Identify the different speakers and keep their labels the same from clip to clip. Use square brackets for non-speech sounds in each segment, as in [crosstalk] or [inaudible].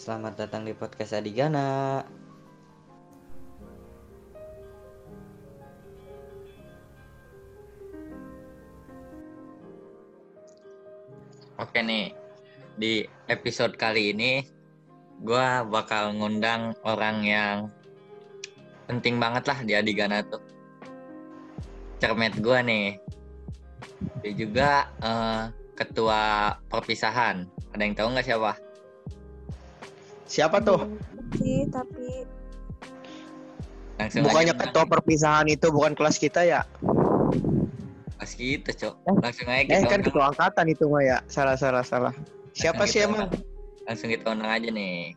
Speaker 1: Selamat datang di podcast Adigana.
Speaker 2: Oke nih, di episode kali ini gue bakal ngundang orang yang penting banget lah di Adigana tuh. Cermet gue nih. Dia juga eh, ketua perpisahan. Ada yang tahu nggak siapa?
Speaker 3: Siapa tuh?
Speaker 4: sih tapi
Speaker 2: Langsung
Speaker 3: Bukannya
Speaker 2: aja,
Speaker 3: ketua perpisahan itu bukan kelas kita ya?
Speaker 2: Pas kita, Cok. Langsung aja
Speaker 3: Eh
Speaker 2: kita
Speaker 3: kan
Speaker 2: undang.
Speaker 3: ketua angkatan itu mah ya. Salah salah salah. Siapa sih emang?
Speaker 2: Langsung kita undang aja nih.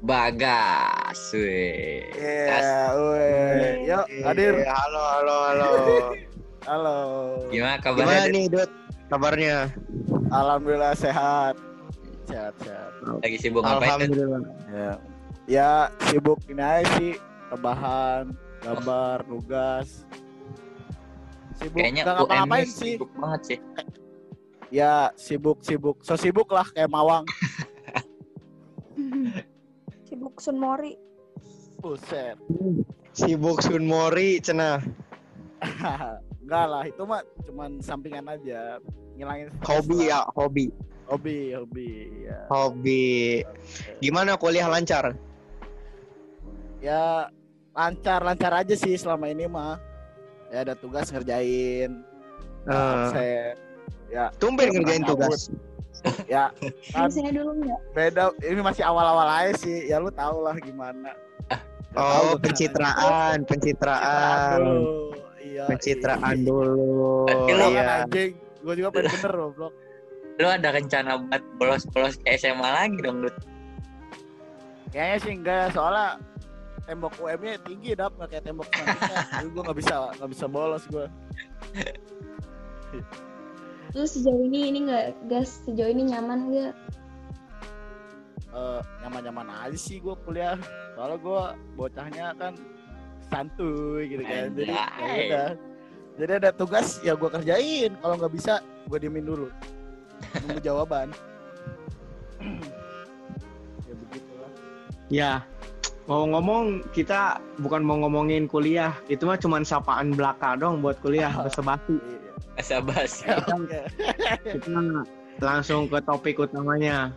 Speaker 2: Bagas, weh.
Speaker 5: Iya, weh. Yuk, hadir.
Speaker 3: Eh, Halo halo halo. [laughs]
Speaker 5: Halo.
Speaker 2: Gimana
Speaker 3: Gimana
Speaker 2: kabarnya?
Speaker 3: nih Dut? Kabarnya?
Speaker 5: Alhamdulillah sehat. Sehat, sehat.
Speaker 2: Lagi sibuk ngapain?
Speaker 3: Alhamdulillah.
Speaker 5: Ya. Ya, sibuk ini aja sih. Rebahan, gambar, tugas. Sibuk
Speaker 2: Kayaknya
Speaker 5: nggak ngapa-ngapain sih.
Speaker 2: sibuk banget sih.
Speaker 5: Ya, sibuk, sibuk. So sibuk lah kayak Mawang. [laughs]
Speaker 4: sibuk Sun Mori
Speaker 5: Buset.
Speaker 3: Sibuk Sun Mori cenah. [laughs]
Speaker 5: Enggak lah, itu mah cuman sampingan aja. Ngilangin
Speaker 3: Hobi
Speaker 5: lah.
Speaker 3: ya, hobi.
Speaker 5: Hobi, hobi. Ya.
Speaker 3: Hobi. Gimana kuliah lancar?
Speaker 5: ya lancar lancar aja sih selama ini mah ya ada tugas ngerjain
Speaker 3: Eh,
Speaker 5: absen ya
Speaker 3: tumben ngerjain
Speaker 5: Ngabut.
Speaker 3: tugas. [laughs]
Speaker 5: ya [laughs] kan
Speaker 4: dulu nggak
Speaker 5: beda ini masih awal-awal aja sih ya lu tau lah gimana [laughs]
Speaker 3: Oh, pencitraan, pencitraan.
Speaker 5: Aduh, iya
Speaker 3: Pencitraan
Speaker 5: iya.
Speaker 3: dulu.
Speaker 5: Iya,
Speaker 3: Iya.
Speaker 5: kan, anjing gue juga pengen bener goblok
Speaker 2: Lu ada rencana buat bolos-bolos ke SMA lagi dong, Dut?
Speaker 5: kayaknya sih enggak soalnya tembok UM-nya tinggi dap. Nggak kayak tembok [laughs] jadi gue nggak bisa nggak bisa bolos gue
Speaker 4: lu sejauh ini ini nggak gas sejauh ini nyaman nggak?
Speaker 5: Eh, nyaman-nyaman aja sih gue kuliah. Soalnya gue bocahnya kan santuy gitu kan. Jadi ya udah. Jadi ada tugas ya gue kerjain. Kalau nggak bisa gue diemin dulu nunggu jawaban ya begitulah
Speaker 3: Ya, ngomong-ngomong kita bukan mau ngomongin kuliah, itu mah cuman sapaan belaka dong buat kuliah basa basi.
Speaker 5: Iya.
Speaker 2: Basa-basi.
Speaker 5: Oke.
Speaker 3: Kita langsung ke topik utamanya.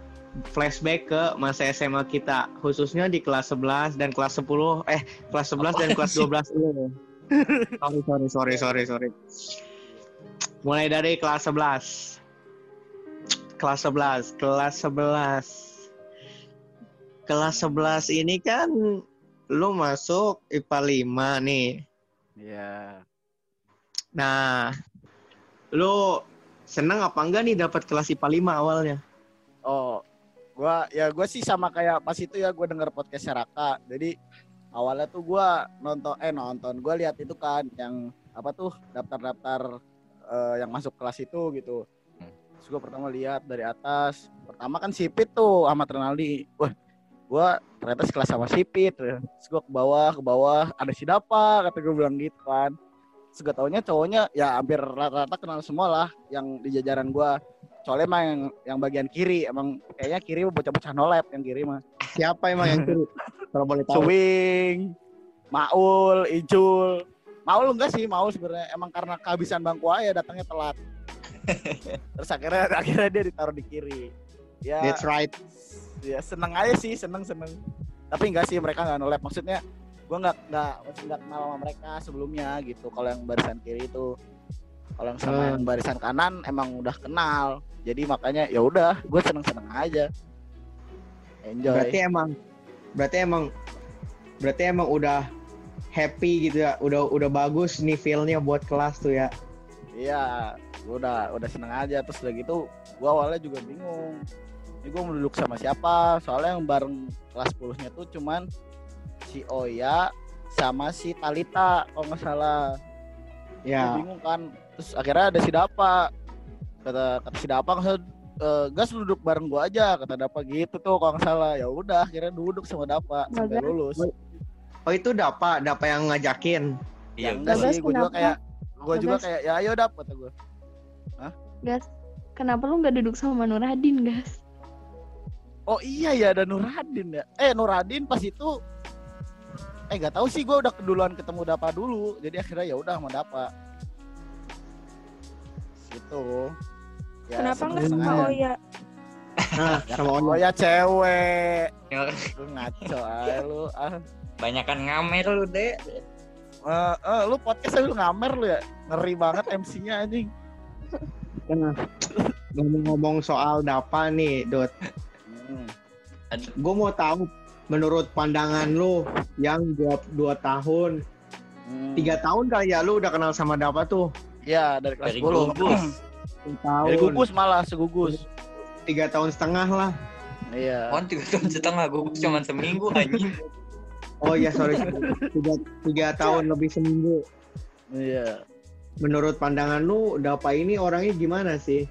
Speaker 3: Flashback ke masa SMA kita, khususnya di kelas 11 dan kelas 10, eh kelas 11 dan kelas 12 ini. Sorry, sorry, sorry, sorry, sorry. Mulai dari kelas 11. Kelas 11, kelas 11. Kelas 11 ini kan lu masuk IPA 5 nih.
Speaker 5: Iya.
Speaker 3: Nah, lu seneng apa enggak nih dapat kelas IPA 5 awalnya?
Speaker 5: oh gua ya gue sih sama kayak pas itu ya gue denger podcast Raka jadi awalnya tuh gua nonton eh nonton gue lihat itu kan yang apa tuh daftar-daftar eh, yang masuk kelas itu gitu terus gue pertama lihat dari atas pertama kan sipit tuh sama Renaldi wah gue ternyata sekelas sama sipit terus gue ke bawah ke bawah ada si Dapa kata gue bilang gitu kan terus gue taunya cowoknya ya hampir rata-rata kenal semua lah yang di jajaran gue soalnya emang yang, yang bagian kiri emang kayaknya kiri bocah-bocah nolep yang kiri mah
Speaker 3: Siapa emang yang kiri? [laughs] Kalau boleh tahu.
Speaker 5: Swing, Maul, Ijul. Maul enggak sih, Maul sebenarnya emang karena kehabisan bangku aja datangnya telat. Terus akhirnya [laughs] akhirnya dia ditaruh di kiri. Ya,
Speaker 3: That's right.
Speaker 5: ya seneng aja sih, seneng seneng. Tapi enggak sih mereka nggak nolep. Maksudnya gua nggak nggak nggak kenal sama mereka sebelumnya gitu. Kalau yang barisan kiri itu, kalau yang sama
Speaker 3: Hmm.
Speaker 5: yang barisan kanan emang udah kenal. Jadi makanya ya udah, gue seneng seneng aja. Enjoy.
Speaker 3: Berarti emang berarti emang berarti emang udah happy gitu ya. Udah udah bagus nih feel-nya buat kelas tuh ya.
Speaker 5: Iya, gua udah udah seneng aja terus udah gitu gua awalnya juga bingung. Ini gua mau duduk sama siapa? Soalnya yang bareng kelas 10-nya tuh cuman si Oya sama si Talita kalau nggak salah. Gua
Speaker 3: Ya.
Speaker 5: bingung kan. Terus akhirnya ada si Dapa. Kata kata si Dapa kan gas lu duduk bareng gua aja kata Dapa gitu tuh kalau nggak salah. Ya udah akhirnya duduk sama Dapa sampai
Speaker 4: Bagas.
Speaker 5: lulus.
Speaker 3: Oh itu Dapa, Dapa yang ngajakin.
Speaker 2: Iya,
Speaker 5: Ya enggak sih, gua juga kayak gua juga kayak ya ayo Dap kata gua.
Speaker 4: Gas kenapa lu nggak duduk sama Manuradin gas
Speaker 5: Oh iya ya ada Nuradin ya. Eh Nuradin pas itu eh gak tahu sih gue udah keduluan ketemu Dapa dulu. Jadi akhirnya ya udah sama Dapa. Gitu. Ya,
Speaker 6: Kenapa enggak
Speaker 5: seneng
Speaker 6: sama. Oya?
Speaker 3: Nah, sama
Speaker 5: Oh
Speaker 3: Oya.
Speaker 5: ya cewek. Lu ngaco aja lu. Ah.
Speaker 2: Banyakan ngamer lu, Dek.
Speaker 5: Eh, eh, lu podcast lu ngamer lu ya. Ngeri banget MC-nya anjing.
Speaker 3: Nah, ngomong-ngomong soal Dapa nih, Dot.
Speaker 5: Hmm.
Speaker 3: Gue mau tahu menurut pandangan lu yang dua, dua tahun,
Speaker 5: Hmm.
Speaker 3: tiga tahun kali ya lu udah kenal sama Dapa tuh.
Speaker 5: Iya, dari kelas
Speaker 2: Dari
Speaker 5: 10.
Speaker 2: gugus. [clears throat]
Speaker 3: Tiga tahun.
Speaker 5: Dari gugus malah segugus.
Speaker 3: Tiga tahun setengah lah.
Speaker 5: Iya.
Speaker 2: Kon tiga tahun setengah, gugus cuma seminggu anjing.
Speaker 3: Oh iya sorry. tiga, tiga tahun lebih seminggu.
Speaker 5: Iya.
Speaker 3: Menurut pandangan lu Dapa ini orangnya gimana sih?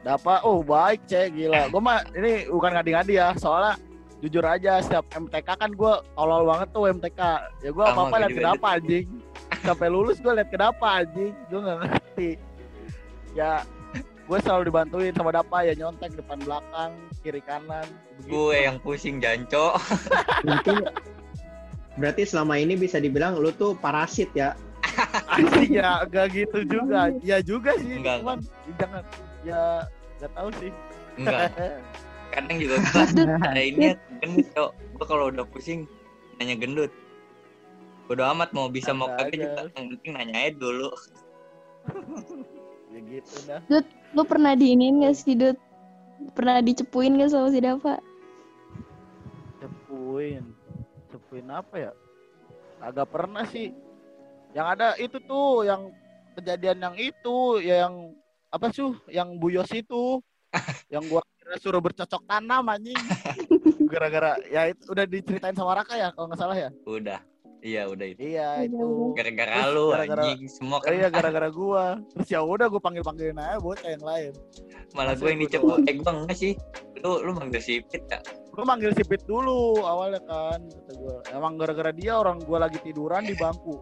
Speaker 5: Dapat, oh baik cek gila. Gue mah ini bukan ngadi-ngadi ya, soalnya jujur aja setiap MTK kan gue tolol banget tuh MTK. Ya gue apa apa
Speaker 2: juga
Speaker 5: kenapa anjing. Sampai lulus gue liat kenapa anjing, gue nggak ngerti. Ya gue selalu dibantuin sama Dapa ya nyontek depan belakang kiri kanan. begitu.
Speaker 2: Gue yang pusing janco.
Speaker 3: Berarti selama ini bisa dibilang lu tuh parasit ya?
Speaker 5: Anjing ya gak gitu juga. Ya juga sih,
Speaker 2: Enggak,
Speaker 5: cuman jangan ya gak tahu sih.
Speaker 2: Enggak, [laughs] kadang juga ada ini gendut, Cok. Gue kalau udah pusing nanya gendut. Bodo amat mau bisa mau kagak juga yang penting nanya aja dulu. [laughs]
Speaker 5: ya gitu dah.
Speaker 4: Lu pernah diinin gak sih, Dut? Pernah dicepuin gak sama si Dava?
Speaker 5: Cepuin. Cepuin apa ya? Agak pernah sih. Yang ada itu tuh yang kejadian yang itu yang apa sih yang buyos itu [laughs] yang gua kira suruh bercocok tanam anjing gara-gara ya itu udah diceritain sama Raka ya kalau nggak salah ya
Speaker 2: Udah. Iya udah itu.
Speaker 5: iya itu
Speaker 2: Gara-gara lu
Speaker 5: gara-gara-
Speaker 2: anjing semua kan
Speaker 5: iya [laughs] gara-gara gua terus ya udah gua panggil panggilin aja bocah yang lain
Speaker 2: malah gue yang
Speaker 5: gua
Speaker 2: dicepu.
Speaker 5: doang?
Speaker 2: Eh enggak sih. Lu lu manggil si Pit ya?
Speaker 5: gua manggil si Pit dulu awalnya kan kata gua emang gara-gara dia orang gua lagi tiduran di bangku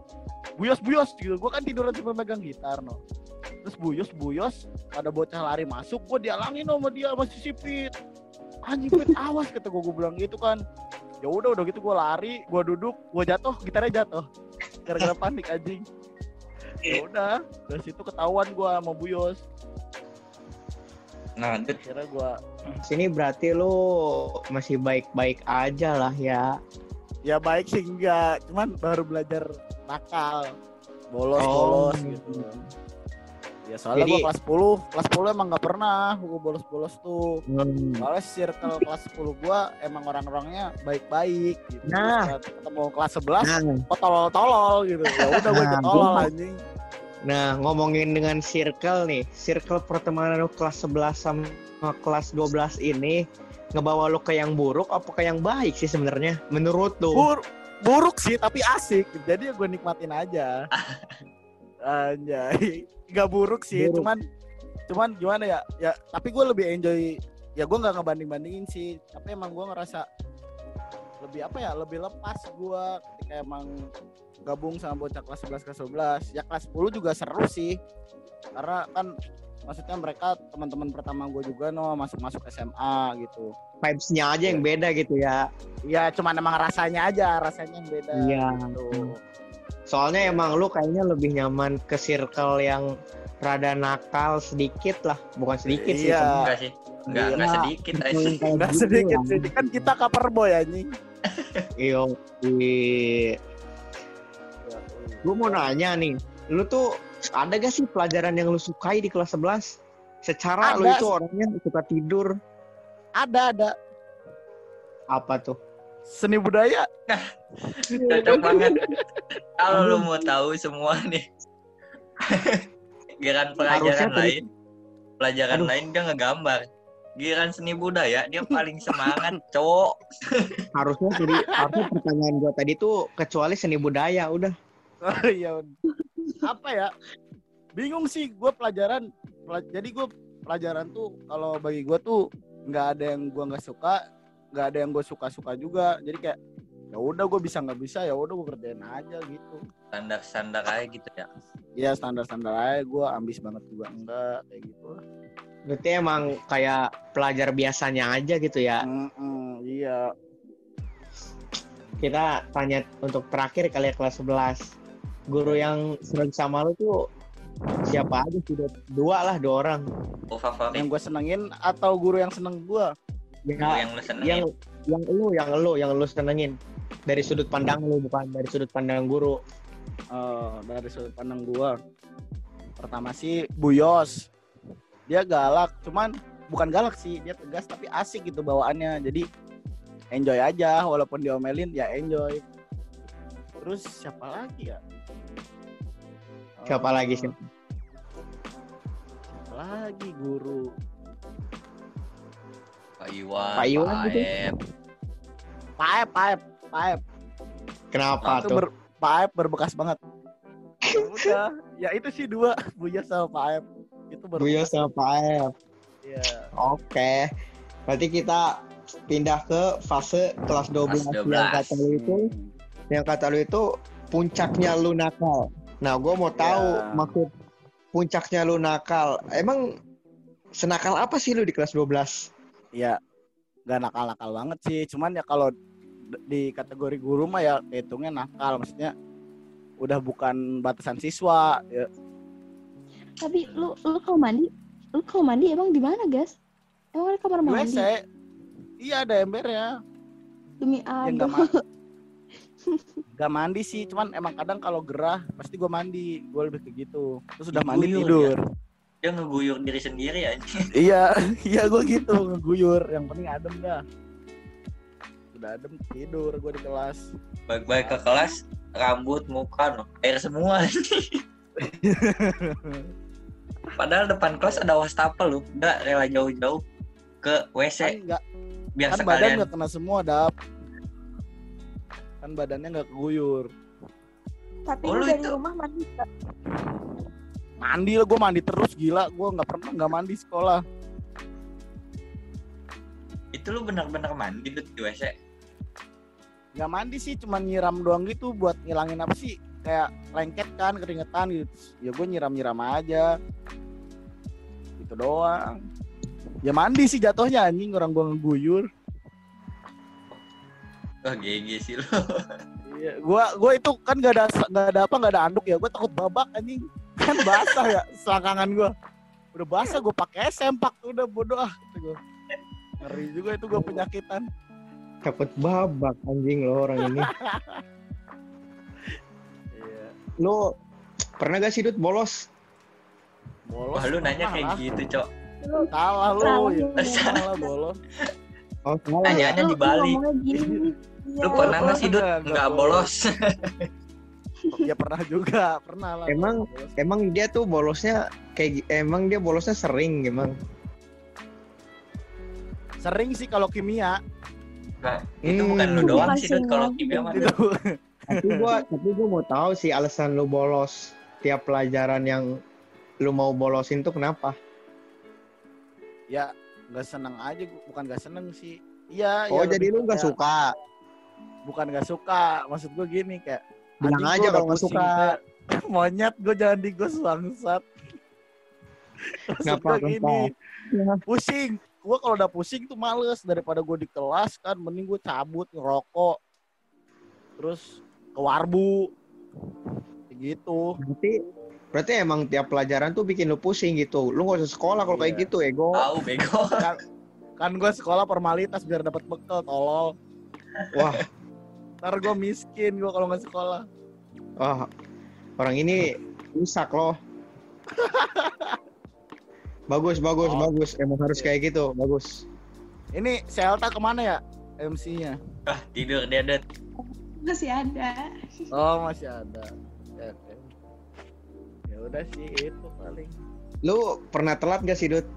Speaker 5: buyos buyos gitu. Gua kan tiduran sambil megang gitar no. Terus buyos buyos ada bocah lari masuk gua dialangin sama dia masih si Pit anjing Pit awas kata gua. Gua bilang gitu kan. Ya udah udah gitu gua lari gua duduk gua jatuh gitarnya jatuh. Gara-gara panik anjing. Ya udah dari situ ketahuan gua sama buyos.
Speaker 2: Nah,
Speaker 5: kira gua
Speaker 3: Sini berarti lu masih baik-baik aja lah ya.
Speaker 5: ya baik sih enggak. Cuman baru belajar nakal bolos
Speaker 3: Oh.
Speaker 5: bolos gitu ya soalnya
Speaker 3: Jadi-
Speaker 5: gua kelas 10 kelas 10 emang nggak pernah gua bolos bolos tuh
Speaker 3: Hmm.
Speaker 5: soalnya circle kelas 10 gua emang orang-orangnya baik-baik gitu
Speaker 3: Nah.
Speaker 5: Terus ketemu kelas 11
Speaker 3: Nah,
Speaker 5: kok tolol-tolol gitu ya udah gua ikut
Speaker 3: Nah,
Speaker 5: tolol
Speaker 3: gua-
Speaker 5: anjing
Speaker 3: nah ngomongin dengan circle nih, circle pertemanan lu kelas 11 sama kelas 12 ini ngebawa lu ke yang buruk apa ke yang baik sih sebenarnya menurut lu?
Speaker 5: Bur- buruk sih tapi asik. Jadi gue nikmatin aja. [laughs] Anjay. Nggak buruk sih
Speaker 3: Buruk.
Speaker 5: cuman cuman gimana ya? Ya tapi gue lebih enjoy ya gue nggak ngebanding bandingin sih. Tapi emang gue ngerasa lebih apa ya lebih lepas gue ketika emang gabung sama bocah kelas 11 kelas 12 ya kelas 10 juga seru sih. Karena kan maksudnya mereka teman-teman pertama gue juga no masuk masuk SMA gitu
Speaker 3: Vibes-nya aja yang beda gitu ya.
Speaker 5: ya cuman emang rasanya aja rasanya yang beda
Speaker 3: Iya.
Speaker 5: gitu.
Speaker 3: Soalnya emang lu kayaknya lebih nyaman ke circle yang rada nakal sedikit lah, bukan sedikit sih.
Speaker 5: Iya.
Speaker 2: enggak sih. Enggak,
Speaker 3: Iya.
Speaker 2: enggak [laughs] sedikit aja.
Speaker 3: yang kayak
Speaker 5: Nggak
Speaker 3: gitu
Speaker 5: sedikit sedikit kan kita cover boy anjing. [laughs]
Speaker 3: Iyo, gue mau nanya nih, lu tuh ada gak sih pelajaran yang lu sukai di kelas 11? Secara lu
Speaker 5: Ada.
Speaker 3: itu orangnya suka tidur,
Speaker 5: Ada ada
Speaker 3: apa tuh?
Speaker 5: seni budaya.
Speaker 2: Cocok banget. Kalau lu mau tahu semua nih. Giliran pelajaran
Speaker 3: Harusnya tadi-
Speaker 2: lain, pelajaran
Speaker 3: Aduh.
Speaker 2: lain dia ngegambar. Giliran seni budaya dia [laughs] paling semangat, cowok.
Speaker 3: Harusnya tadi, harusnya pertanyaan gue tadi tuh kecuali seni budaya, udah.
Speaker 5: Oh iya. Apa ya? Bingung sih gue pelajaran. pela- Jadi gue pelajaran tuh kalau bagi gue tuh nggak ada yang gue nggak suka, nggak ada yang gue suka-suka juga. Jadi kayak ya udah gue bisa nggak bisa ya udah gue kerjain aja gitu.
Speaker 2: Standar-standar aja gitu ya.
Speaker 5: Ya standar-standar aja gue ambis banget juga enggak kayak gitu lah.
Speaker 3: Berarti emang kayak pelajar biasanya aja gitu ya.
Speaker 5: Mm-mm, iya.
Speaker 3: Kita tanya untuk terakhir kali ya kelas 11. Guru yang sering sama lu tuh siapa aja sih? Dut? Dua lah, dua orang.
Speaker 2: Oh, favorit.
Speaker 5: Yang gue senengin atau guru yang seneng gue?
Speaker 3: Ya,
Speaker 2: yang lu senengin.
Speaker 3: yang yang lu, yang lu, yang lu senengin. Dari sudut pandang lu, bukan dari sudut pandang guru.
Speaker 5: Eh, dari sudut pandang gue. Pertama sih Bu Yos. Dia galak, cuman bukan galak sih, dia tegas tapi asik gitu bawaannya. Jadi enjoy aja, walaupun diomelin ya enjoy. Terus siapa lagi ya?
Speaker 3: Siapa lagi sih?
Speaker 5: Siapa lagi guru?
Speaker 2: Pak Iwan,
Speaker 3: Pak Iwan
Speaker 2: Pak
Speaker 3: gitu.
Speaker 2: Aep.
Speaker 5: Paep, Paep, Paep.
Speaker 3: Kenapa
Speaker 5: itu
Speaker 3: tuh?
Speaker 5: ber, Paep berbekas banget. Ya Udah, ya itu sih dua, Buya sama Paep. Itu
Speaker 3: Bu
Speaker 5: berbekas.
Speaker 3: Yos sama Pak Aep.
Speaker 5: Iya.
Speaker 3: Oke. Berarti kita pindah ke fase kelas 12,
Speaker 2: Kelas 12.
Speaker 3: yang kata lu itu yang kata lu itu puncaknya lu nakal. Nah, gue mau tahu
Speaker 5: Ya.
Speaker 3: maksud puncaknya lu nakal. Emang senakal apa sih lu di kelas 12?
Speaker 5: ya nggak nakal-nakal banget sih cuman ya kalau di kategori guru mah ya hitungnya nakal maksudnya udah bukan batasan siswa ya
Speaker 4: Tapi lu lu kalau mandi, lu kalau mandi emang di mana, guys? Emang ada kamar
Speaker 5: di
Speaker 4: mandi?
Speaker 5: WC iya ada embernya
Speaker 4: Demi
Speaker 5: ya
Speaker 4: Allah.
Speaker 5: ma- [laughs] nggak mandi sih cuman emang kadang kalau gerah pasti gue mandi. Gue lebih ke gitu. Terus udah mandi tidur.
Speaker 2: Dia ngeguyur diri sendiri ya. [laughs]
Speaker 5: iya iya gue gitu ngeguyur. Yang penting adem dah. Udah adem tidur gue di kelas.
Speaker 2: Baik-baik ke kelas, rambut, muka, no. air semua. [laughs] Padahal depan kelas ada wastafel lu. Nggak rela jauh-jauh ke
Speaker 5: kan
Speaker 2: WC
Speaker 5: nggak.
Speaker 2: Biar
Speaker 5: kan badan nggak kena semua dap kan badannya nggak keguyur.
Speaker 6: Tapi
Speaker 2: Oh,
Speaker 6: lu dari
Speaker 2: itu-
Speaker 6: rumah mandi nggak?
Speaker 5: mandi lah gue mandi terus gila. Gue nggak pernah nggak mandi sekolah.
Speaker 2: Itu lu benar-benar mandi Dut, di WC.
Speaker 5: nggak mandi sih cuma nyiram doang gitu buat ngilangin apa sih? Kayak lengket kan keringetan gitu. Ya gue nyiram nyiram aja. Gitu doang. Ya mandi sih jatuhnya anjing. Orang gue ngeguyur
Speaker 2: Wah, GG sih lu.
Speaker 5: Iya, gua gua itu kan gak ada gak ada apa gak ada anduk ya, gua takut babak anjing. Kan basah ya selangkangan gua. Udah basah gua pakai sempak udah bodoh ah kata gua. Ngeri juga itu gua penyakitan.
Speaker 3: Cepet babak anjing lo orang ini.
Speaker 5: Iya.
Speaker 3: Lu pernah gak sih Dut bolos?
Speaker 5: Bolos.
Speaker 2: Wah, lu nanya kayak gitu, Cok.
Speaker 5: Salah lu.
Speaker 4: Salah
Speaker 5: Ya, salah bolos. [laughs]
Speaker 3: Oh, ya.
Speaker 4: Lu- lu
Speaker 2: dibalik.
Speaker 4: ngomongnya gini.
Speaker 6: Iya.
Speaker 2: Lu pernah nggak sih, Dut?
Speaker 5: Enggak,
Speaker 2: Nggak bolos.
Speaker 5: Ya pernah juga, pernah lah.
Speaker 3: Emang-
Speaker 5: bolos.
Speaker 3: Emang dia tuh bolosnya kayak emang dia bolosnya sering emang.
Speaker 5: sering sih kalau kimia.
Speaker 2: Nah, itu
Speaker 3: Hmm.
Speaker 2: bukan lu doang sih, Dut. Kalau kimia mah.
Speaker 5: Itu
Speaker 3: tapi gua tapi gua mau tahu sih alasan lu bolos tiap pelajaran yang lu mau bolosin tuh kenapa?
Speaker 5: ya nggak seneng aja bukan nggak seneng sih. Iya,
Speaker 3: Oh
Speaker 5: ya
Speaker 3: jadi lu nggak suka?
Speaker 5: bukan gak suka maksud gue gini kayak
Speaker 3: Bilang aja kalau nggak suka.
Speaker 5: kayak, [laughs] monyet gue jangan digos bangsat [laughs]
Speaker 3: Kenapa,
Speaker 5: gue gini pusing gue kalau udah pusing tuh males daripada gue di kelas kan mending gue cabut ngerokok terus ke warbu gitu
Speaker 3: Berarti berarti emang tiap pelajaran tuh bikin lu pusing gitu. Lu nggak usah sekolah kalau kayak
Speaker 5: Iya.
Speaker 3: gitu ego.
Speaker 2: Tahu bego.
Speaker 5: kan gue sekolah formalitas biar dapat bekal tolol
Speaker 3: Wah,
Speaker 5: ntar gue miskin gue kalau nggak sekolah
Speaker 3: wah orang ini rusak loh. [laughs] bagus, bagus,
Speaker 5: Oh.
Speaker 3: bagus. Emang harus kayak gitu, bagus.
Speaker 5: ini Selta ke mana ya MC-nya
Speaker 2: Wah, tidur dia.
Speaker 6: Masih ada.
Speaker 5: Oh masih ada. Udah sih itu paling.
Speaker 3: Lu pernah telat gak sih, Dut?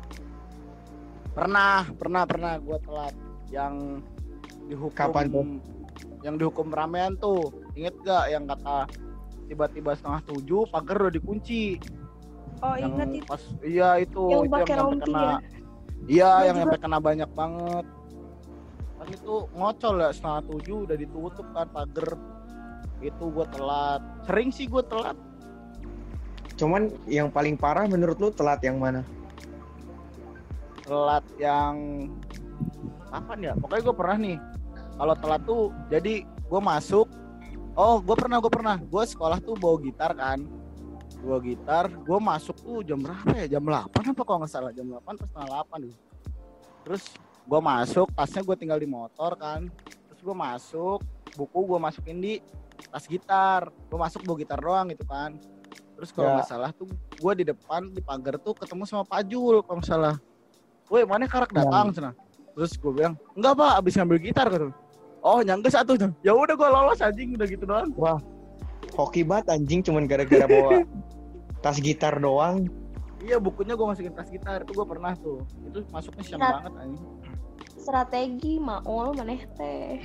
Speaker 5: Pernah, pernah, pernah gue telat yang dihukum.
Speaker 3: Kapan tuh?
Speaker 5: Yang dihukum ramean tuh. Ingat gak yang kata tiba-tiba setengah tujuh pagar udah dikunci.
Speaker 6: Oh
Speaker 5: yang
Speaker 6: inget itu.
Speaker 5: pas iya itu
Speaker 6: Yang
Speaker 5: itu
Speaker 6: pakai rompi
Speaker 5: kena.
Speaker 6: ya?
Speaker 5: Iya yang sampai kena banyak banget. Pas itu ngocol ya setengah tujuh udah ditutup kan pagar. Itu gue telat. Sering sih gue telat.
Speaker 3: Cuman yang paling parah menurut lu telat yang mana?
Speaker 5: telat yang kapan ya? Pokoknya gue pernah nih. Kalau telat tuh jadi gue masuk. Oh gue pernah gue pernah. Gue sekolah tuh bawa gitar kan. Bawa gitar gue masuk tuh jam berapa ya? Jam 8 apa kalau nggak salah? Jam 8 atau setengah 8 gitu terus gue masuk tasnya gue tinggal di motor kan. Terus gue masuk buku gue masukin di tas gitar. Gue masuk bawa gitar doang gitu kan terus kalau
Speaker 3: Ya.
Speaker 5: nggak salah tuh gue di depan di pagar tuh ketemu sama Pak Jul kalau nggak salah woi mana karak datang sana terus gue bilang enggak pak abis ngambil gitar kan oh nyangka satu ya udah gue lolos anjing udah gitu doang
Speaker 3: Hoki banget anjing cuman gara-gara bawa [laughs] tas gitar doang.
Speaker 5: iya bukunya gue masukin tas gitar itu gue pernah tuh itu masuknya siang
Speaker 4: Strat-
Speaker 5: banget anjing
Speaker 4: Strategi maul maneh teh.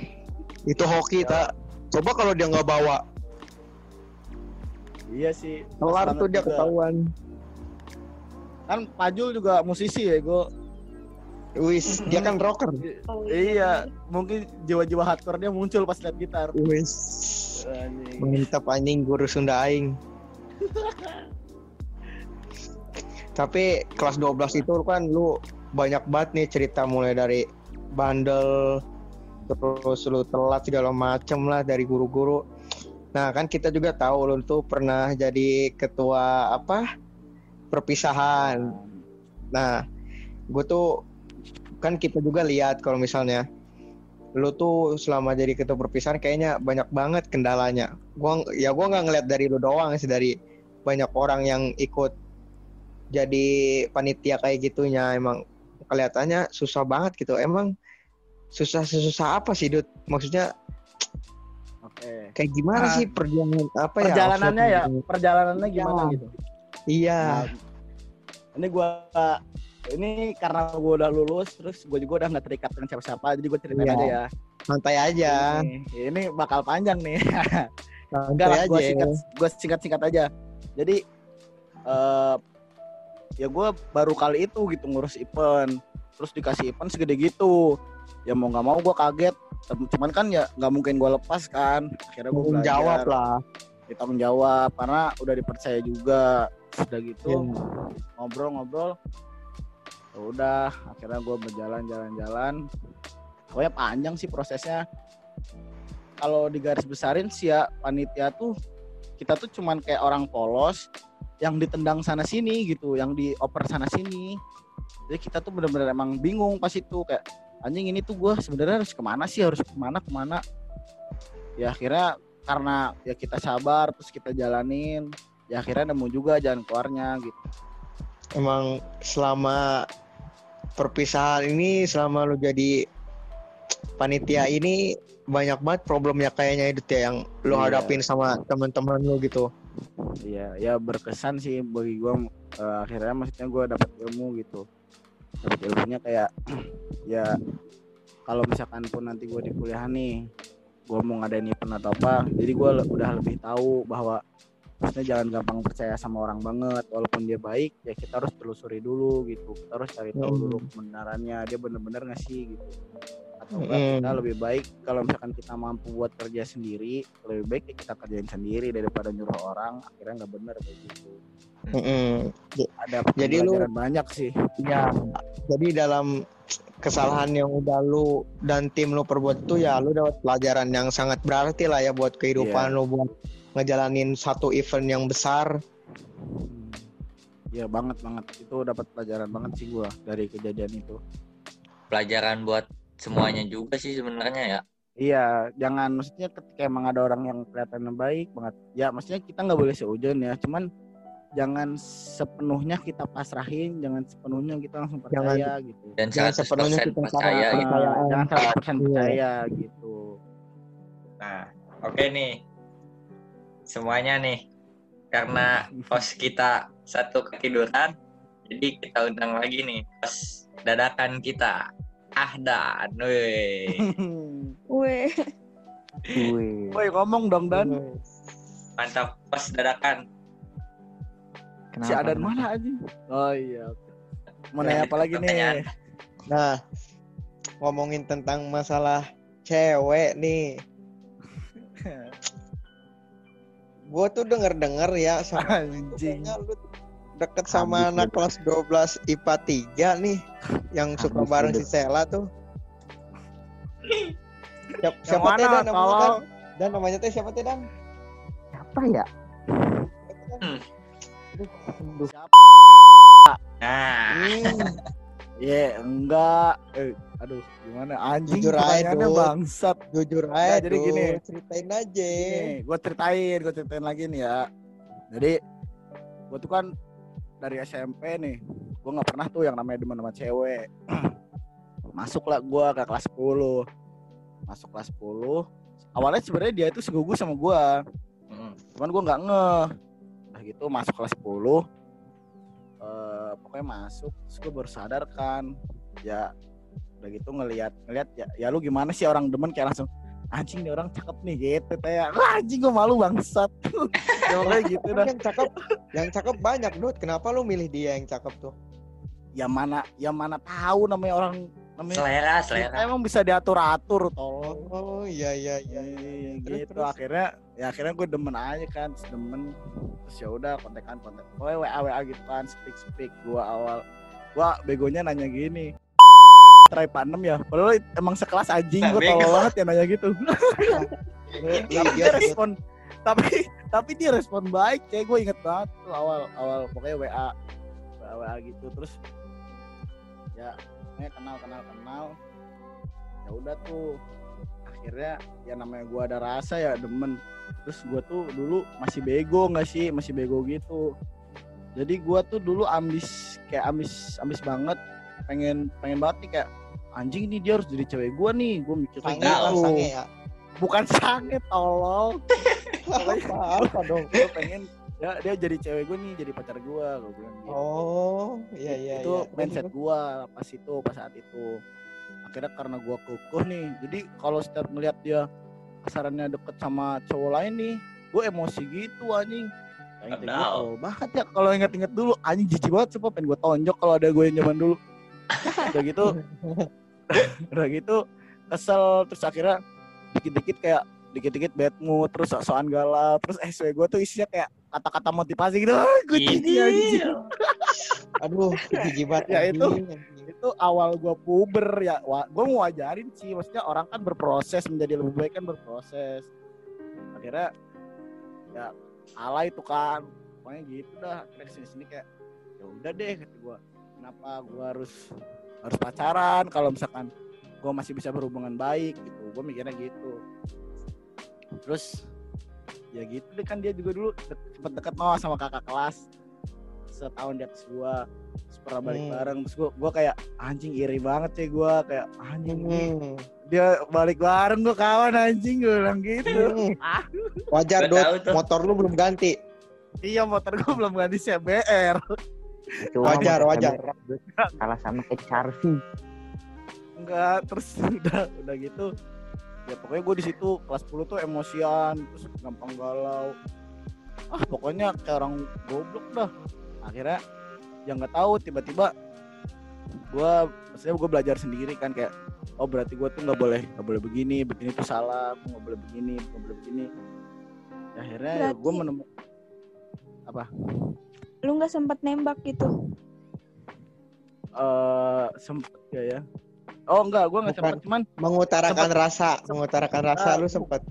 Speaker 3: Itu hoki
Speaker 5: Ya.
Speaker 3: tak. Coba kalau dia nggak bawa,
Speaker 5: iya sih
Speaker 3: kelar tuh dia
Speaker 5: juga.
Speaker 3: ketahuan.
Speaker 5: kan Pajul juga musisi ya gue
Speaker 3: Wis, dia kan rocker.
Speaker 4: Oh,
Speaker 5: iya mungkin jiwa-jiwa hardcore dia muncul pas liat gitar
Speaker 3: Wis.
Speaker 5: Anjing.
Speaker 3: Mantap anjing guru Sunda aing. Tapi kelas 12 itu kan lu banyak banget nih cerita mulai dari bandel terus lu telat segala macem lah dari guru-guru. Nah kan kita juga tahu lu tuh pernah jadi ketua apa perpisahan. Nah gue tuh kan kita juga lihat kalau misalnya lu tuh selama jadi ketua perpisahan kayaknya banyak banget kendalanya. Gua ya gua nggak ngeliat dari lu doang sih dari banyak orang yang ikut jadi panitia kayak gitunya emang kelihatannya susah banget gitu. Emang susah susah apa sih Dut? Maksudnya
Speaker 5: oke
Speaker 3: kayak gimana
Speaker 5: Ah.
Speaker 3: sih perjalanan apa ya?
Speaker 5: perjalanannya ya perjalanannya gimana
Speaker 3: Ya.
Speaker 5: gitu
Speaker 3: Iya.
Speaker 5: Nah, ini gua ini karena gua udah lulus terus gue juga udah nggak terikat dengan siapa-siapa jadi gue ceritain
Speaker 3: Iya.
Speaker 5: aja ya
Speaker 3: santai aja.
Speaker 5: ini, ini bakal panjang nih [laughs] enggak lah gue
Speaker 3: aja.
Speaker 5: singkat gue singkat singkat aja jadi eh ya gue baru kali itu gitu ngurus event terus dikasih event segede gitu ya mau nggak mau gue kaget cuman kan ya nggak mungkin gue lepas kan. Akhirnya gue
Speaker 3: jawab lah.
Speaker 5: kita menjawab karena udah dipercaya juga. Sudah gitu
Speaker 3: Iya.
Speaker 5: ngobrol-ngobrol. Ya udah akhirnya gue berjalan jalan-jalan pokoknya panjang sih prosesnya. Kalau di garis besarin sih ya panitia tuh kita tuh cuman kayak orang polos yang ditendang sana sini gitu yang dioper sana sini. Jadi kita tuh bener-bener emang bingung pas itu kayak anjing ini tuh gue sebenarnya harus ke mana sih harus ke mana ke mana ya akhirnya karena ya kita sabar terus kita jalanin ya akhirnya nemu juga jalan keluarnya gitu
Speaker 3: Emang selama perpisahan ini selama lu jadi panitia ini banyak banget problemnya kayaknya itu ya yang lu
Speaker 5: Iya.
Speaker 3: hadapin sama teman-teman lu gitu.
Speaker 5: Iya, ya berkesan sih bagi gua eh, akhirnya maksudnya gua dapat ilmu gitu. Dapat ilmunya kayak [clears throat] ya kalau misalkan pun nanti gua di kuliah nih, gua mau ngadain event atau apa, jadi gua le- udah lebih tahu bahwa maksudnya jangan gampang percaya sama orang banget walaupun dia baik ya kita harus telusuri dulu gitu kita harus cari tahu
Speaker 3: Mm.
Speaker 5: dulu kebenarannya dia bener-bener nggak sih gitu atau enggak
Speaker 3: Mm.
Speaker 5: kita lebih baik kalau misalkan kita mampu buat kerja sendiri lebih baik ya kita kerjain sendiri daripada nyuruh orang akhirnya nggak bener kayak gitu
Speaker 3: Mm-mm.
Speaker 5: ada
Speaker 3: Jadi lu-
Speaker 5: banyak sih
Speaker 3: Ya, jadi dalam kesalahan yang udah lu dan tim lu perbuat itu ya lu dapat pelajaran yang sangat berarti lah ya buat kehidupan lu buat ngejalanin satu event yang besar.
Speaker 5: Hmm. ya banget banget itu dapat pelajaran banget sih gua dari kejadian itu
Speaker 2: pelajaran buat semuanya juga sih sebenarnya ya
Speaker 5: Iya, jangan maksudnya ketika emang ada orang yang kelihatannya baik banget. Ya, maksudnya kita nggak boleh seujon ya. Cuman jangan sepenuhnya kita pasrahin, jangan sepenuhnya kita langsung percaya gitu.
Speaker 2: dan
Speaker 3: Jangan
Speaker 2: 100%
Speaker 3: sepenuhnya kita
Speaker 2: percaya
Speaker 3: salah.
Speaker 2: gitu.
Speaker 5: Jangan 100%
Speaker 3: Iya.
Speaker 5: percaya gitu.
Speaker 2: Nah, oke nih. Semuanya nih. Karena [laughs] host kita satu ketiduran, jadi kita undang lagi nih host dadakan kita. Ahdan, weh. [laughs]
Speaker 4: Weh.
Speaker 5: Woi, ngomong dong Dan.
Speaker 2: Mantap host dadakan.
Speaker 5: Si Adan mana aja? Oh iya. Mau nanya apa lagi nih?
Speaker 3: Nah, ngomongin tentang masalah cewek nih. [laughs] Gue tuh denger-denger ya sama
Speaker 5: Anjing.
Speaker 3: lu deket sama anak kelas 12 IPA 3 nih yang suka bareng si Sela tuh. [laughs] Siap,
Speaker 5: Yang
Speaker 3: siapa teh dan namanya
Speaker 5: Tolong.
Speaker 3: Dan? Dan namanya teh siapa teh Dan?
Speaker 4: Apa ya?
Speaker 5: Siapa?
Speaker 2: Nah,
Speaker 3: Hmm, [laughs]
Speaker 5: Iya, enggak. Eh, aduh, gimana? Anjing
Speaker 3: Jujur aja, Dut.
Speaker 5: bangsat.
Speaker 3: jujur
Speaker 5: Nah,
Speaker 3: aja
Speaker 5: jadi
Speaker 3: Dut.
Speaker 5: gini.
Speaker 3: ceritain aja.
Speaker 5: Nih, gue ceritain, gue ceritain lagi nih ya. Jadi, gue tuh kan dari SMP nih, gue nggak pernah tuh yang namanya demen sama cewek. [clears throat] Masuklah gue ke kelas 10. Masuk kelas 10. Awalnya sebenarnya dia itu segugus sama gue. cuman gue nggak ngeh nah gitu masuk kelas 10 eh pokoknya masuk terus gue baru sadar kan ya udah gitu ngelihat ngelihat ya, ya lu gimana sih orang demen kayak langsung anjing nih orang cakep nih gitu kayak wah anjing gue malu bangsat [laughs] ya pokoknya gitu dah
Speaker 3: yang cakep, yang cakep banyak Dut. Kenapa lu milih dia yang cakep tuh?
Speaker 5: ya mana ya mana tahu namanya orang namanya
Speaker 2: selera, selera.
Speaker 5: emang bisa diatur atur tolong
Speaker 3: Oh iya iya iya.
Speaker 5: Iya,
Speaker 3: Terus,
Speaker 5: gitu
Speaker 3: terus.
Speaker 5: akhirnya ya akhirnya gue demen aja kan terus demen terus ya udah kontekan kontek pokoknya wa wa gitu kan speak speak gue awal gua begonya nanya gini try panem ya. Padahal emang sekelas anjing gue tau banget ya nanya gitu. [laughs] Tapi dia respon tapi tapi dia respon baik kayak gue inget banget tuh awal awal pokoknya wa wa, gitu. Terus ya kenal kenal kenal. Ya udah tuh akhirnya ya namanya gue ada rasa ya demen. Terus gue tuh dulu masih bego nggak sih? Masih bego gitu. Jadi gue tuh dulu ambis kayak ambis ambis banget pengen pengen banget nih kayak anjing ini dia harus jadi cewek gue nih gue mikir
Speaker 3: Sange
Speaker 5: gitu
Speaker 3: sange ya.
Speaker 5: bukan sange tolol [laughs]
Speaker 3: apa apa dong?
Speaker 5: gue pengen ya dia jadi cewek gue nih jadi pacar gue gue bilang gitu
Speaker 3: Oh, iya iya
Speaker 5: itu
Speaker 3: iya.
Speaker 5: mindset gue pas itu pas saat itu akhirnya karena gue kukuh nih jadi kalau setiap ngeliat dia kasarannya deket sama cowok lain nih gue emosi gitu anjing Kayak gitu,
Speaker 2: Padahal.
Speaker 5: tolol banget ya kalau inget-inget dulu anjing jijik banget sumpah pengen gue tonjok kalau ada gue yang zaman dulu udah gitu udah gitu kesel terus akhirnya dikit-dikit kayak dikit-dikit bad mood terus sok-sokan galau terus SW gue tuh isinya kayak kata-kata motivasi gitu ah, gue anjing
Speaker 3: Aduh, jijik banget.
Speaker 5: Ya, itu. itu awal gua puber ya gua mau wajarin sih maksudnya orang kan berproses menjadi lebih baik kan berproses akhirnya ya salah itu kan pokoknya gitu dah akhirnya ke sini sini kayak ya udah deh kata gua kenapa gua harus harus pacaran kalau misalkan gua masih bisa berhubungan baik gitu gua mikirnya gitu terus ya gitu deh kan dia juga dulu de- sempet deket mau sama kakak kelas setahun di atas gua terus pernah balik
Speaker 3: Hmm.
Speaker 5: bareng terus gua gua kayak anjing iri banget ya gua kayak anjing
Speaker 3: Hmm.
Speaker 5: dia balik bareng gua kawan anjing gue bilang gitu
Speaker 3: Hmm. [laughs]
Speaker 5: Ah.
Speaker 3: Wajar
Speaker 2: tuh.
Speaker 3: motor lu belum ganti.
Speaker 5: iya motor gua belum ganti CBR
Speaker 4: Cuma
Speaker 3: Wajar, wajar.
Speaker 4: Kalah sama HRV.
Speaker 5: enggak terus [laughs] udah udah gitu. Ya pokoknya gue di situ kelas 10 tuh emosian terus gampang galau. Ah pokoknya kayak orang goblok dah. Akhirnya yang nggak tahu tiba-tiba gue maksudnya gue belajar sendiri kan kayak oh berarti gue tuh nggak boleh nggak boleh begini begini tuh salah gue nggak boleh begini nggak boleh begini. Ya, akhirnya ya gue
Speaker 6: Berarti-
Speaker 5: menemukan
Speaker 6: Lu nggak sempat nembak gitu?
Speaker 5: eh sempet ya ya oh enggak gue nggak sempet cuman
Speaker 3: Mengutarakan rasa, mengutarakan rasa
Speaker 5: Ah,
Speaker 3: lu sempet.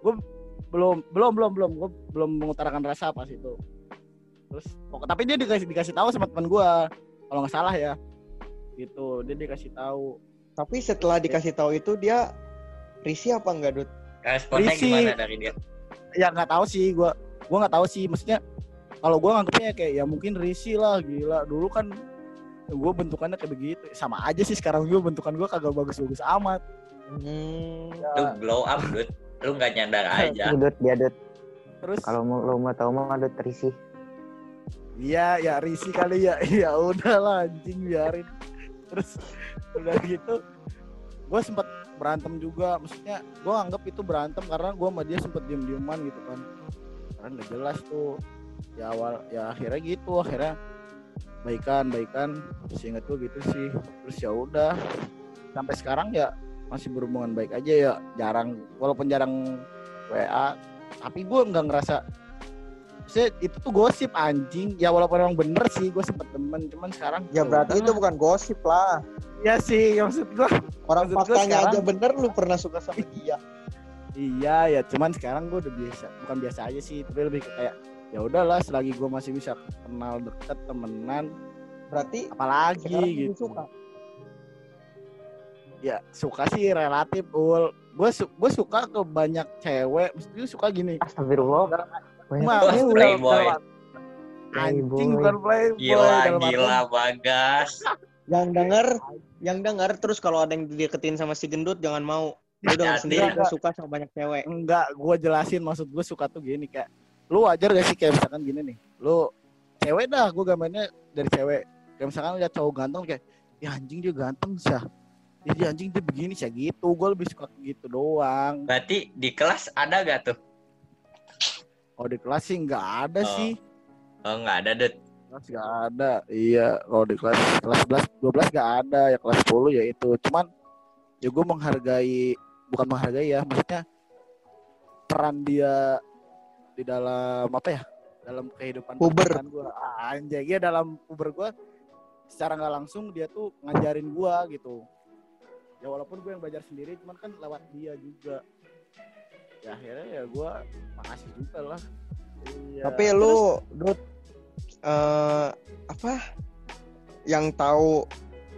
Speaker 5: belum belum belum belum gue belum mengutarakan rasa pas itu terus pokok tapi dia dikasih dikasih tahu sama teman gue kalau nggak salah ya gitu dia dikasih tahu
Speaker 3: Tapi setelah dikasih tahu itu dia risih apa enggak, Dut?
Speaker 2: Responnya
Speaker 5: Berisi.
Speaker 2: gimana dari dia?
Speaker 5: ya nggak tahu sih gue gue nggak tahu sih maksudnya kalau gue nganggapnya kayak ya mungkin risih lah gila dulu kan gue bentukannya kayak begitu sama aja sih sekarang gue bentukan gue kagak bagus-bagus amat
Speaker 3: Hmm.
Speaker 2: Lu glow up, Dut. Lu nggak nyadar [laughs] aja.
Speaker 4: Dut, dia Dut.
Speaker 5: terus
Speaker 4: Kalau mau lo mau tahu mah Dut risih.
Speaker 5: Iya, ya risih kali ya. [laughs] Ya udahlah anjing biarin. Terus udah gitu gue sempet berantem juga. Maksudnya gue anggap itu berantem karena gue sama dia sempet diem-dieman gitu kan. Karena nggak jelas tuh. Ya awal ya akhirnya gitu, akhirnya baikan, baikan. Seingat gue gitu sih. Terus ya udah sampai sekarang ya masih berhubungan baik aja ya. Jarang walaupun jarang WA, tapi gue nggak ngerasa Maksudnya itu tuh gosip anjing. Ya walaupun emang bener sih gue sempet demen, cuman sekarang
Speaker 3: Ya berarti itu
Speaker 5: udahlah.
Speaker 3: bukan gosip lah.
Speaker 5: Ya sih, ya maksud gue
Speaker 3: Orang
Speaker 5: Maksud
Speaker 3: faktanya
Speaker 5: sekarang-
Speaker 3: aja bener lu pernah suka sama dia.
Speaker 5: Iya ya, cuman sekarang gue udah biasa, bukan biasa aja sih, tapi lebih kayak ya udahlah selagi gue masih bisa kenal deket temenan,
Speaker 3: Berarti
Speaker 5: apalagi gitu.
Speaker 3: suka.
Speaker 5: Ya suka sih relatif, ul. Gue su gue suka ke banyak cewek, mesti suka gini.
Speaker 7: Astagfirullah. Cewek.
Speaker 2: playboy.
Speaker 5: Anjing bukan playboy.
Speaker 2: Gila, gila, Bagas.
Speaker 8: Yang denger, yang denger terus kalau ada yang dideketin sama si gendut jangan mau.
Speaker 2: Hati-hati.
Speaker 8: sendiri gue suka sama banyak cewek.
Speaker 5: Enggak, gue jelasin maksud gue suka tuh gini kayak lu wajar gak sih kayak misalkan gini nih, lu cewek dah, gue gambarnya dari cewek. Kayak misalkan lihat cowok ganteng kayak, ya anjing dia ganteng sih. Ya dia anjing dia begini sih gitu. Gue lebih suka gitu doang.
Speaker 2: Berarti di kelas ada gak tuh?
Speaker 5: Kalau di kelas sih nggak ada
Speaker 2: Oh.
Speaker 5: sih.
Speaker 2: Oh, nggak ada, Dut.
Speaker 5: Kelas nggak ada. Iya, kalau di kelas kelas 11, 12 nggak ada. Ya kelas 10 ya itu. Cuman ya gue menghargai, bukan menghargai ya, maksudnya peran dia di dalam apa ya? Dalam kehidupan
Speaker 3: Puber.
Speaker 5: gue. Anjay, ya dalam puber gue secara nggak langsung dia tuh ngajarin gue gitu. Ya walaupun gue yang belajar sendiri, cuman kan lewat dia juga. Ya akhirnya ya gue makasih juga lah. Iya.
Speaker 3: Tapi lu Dut eh apa? Yang tahu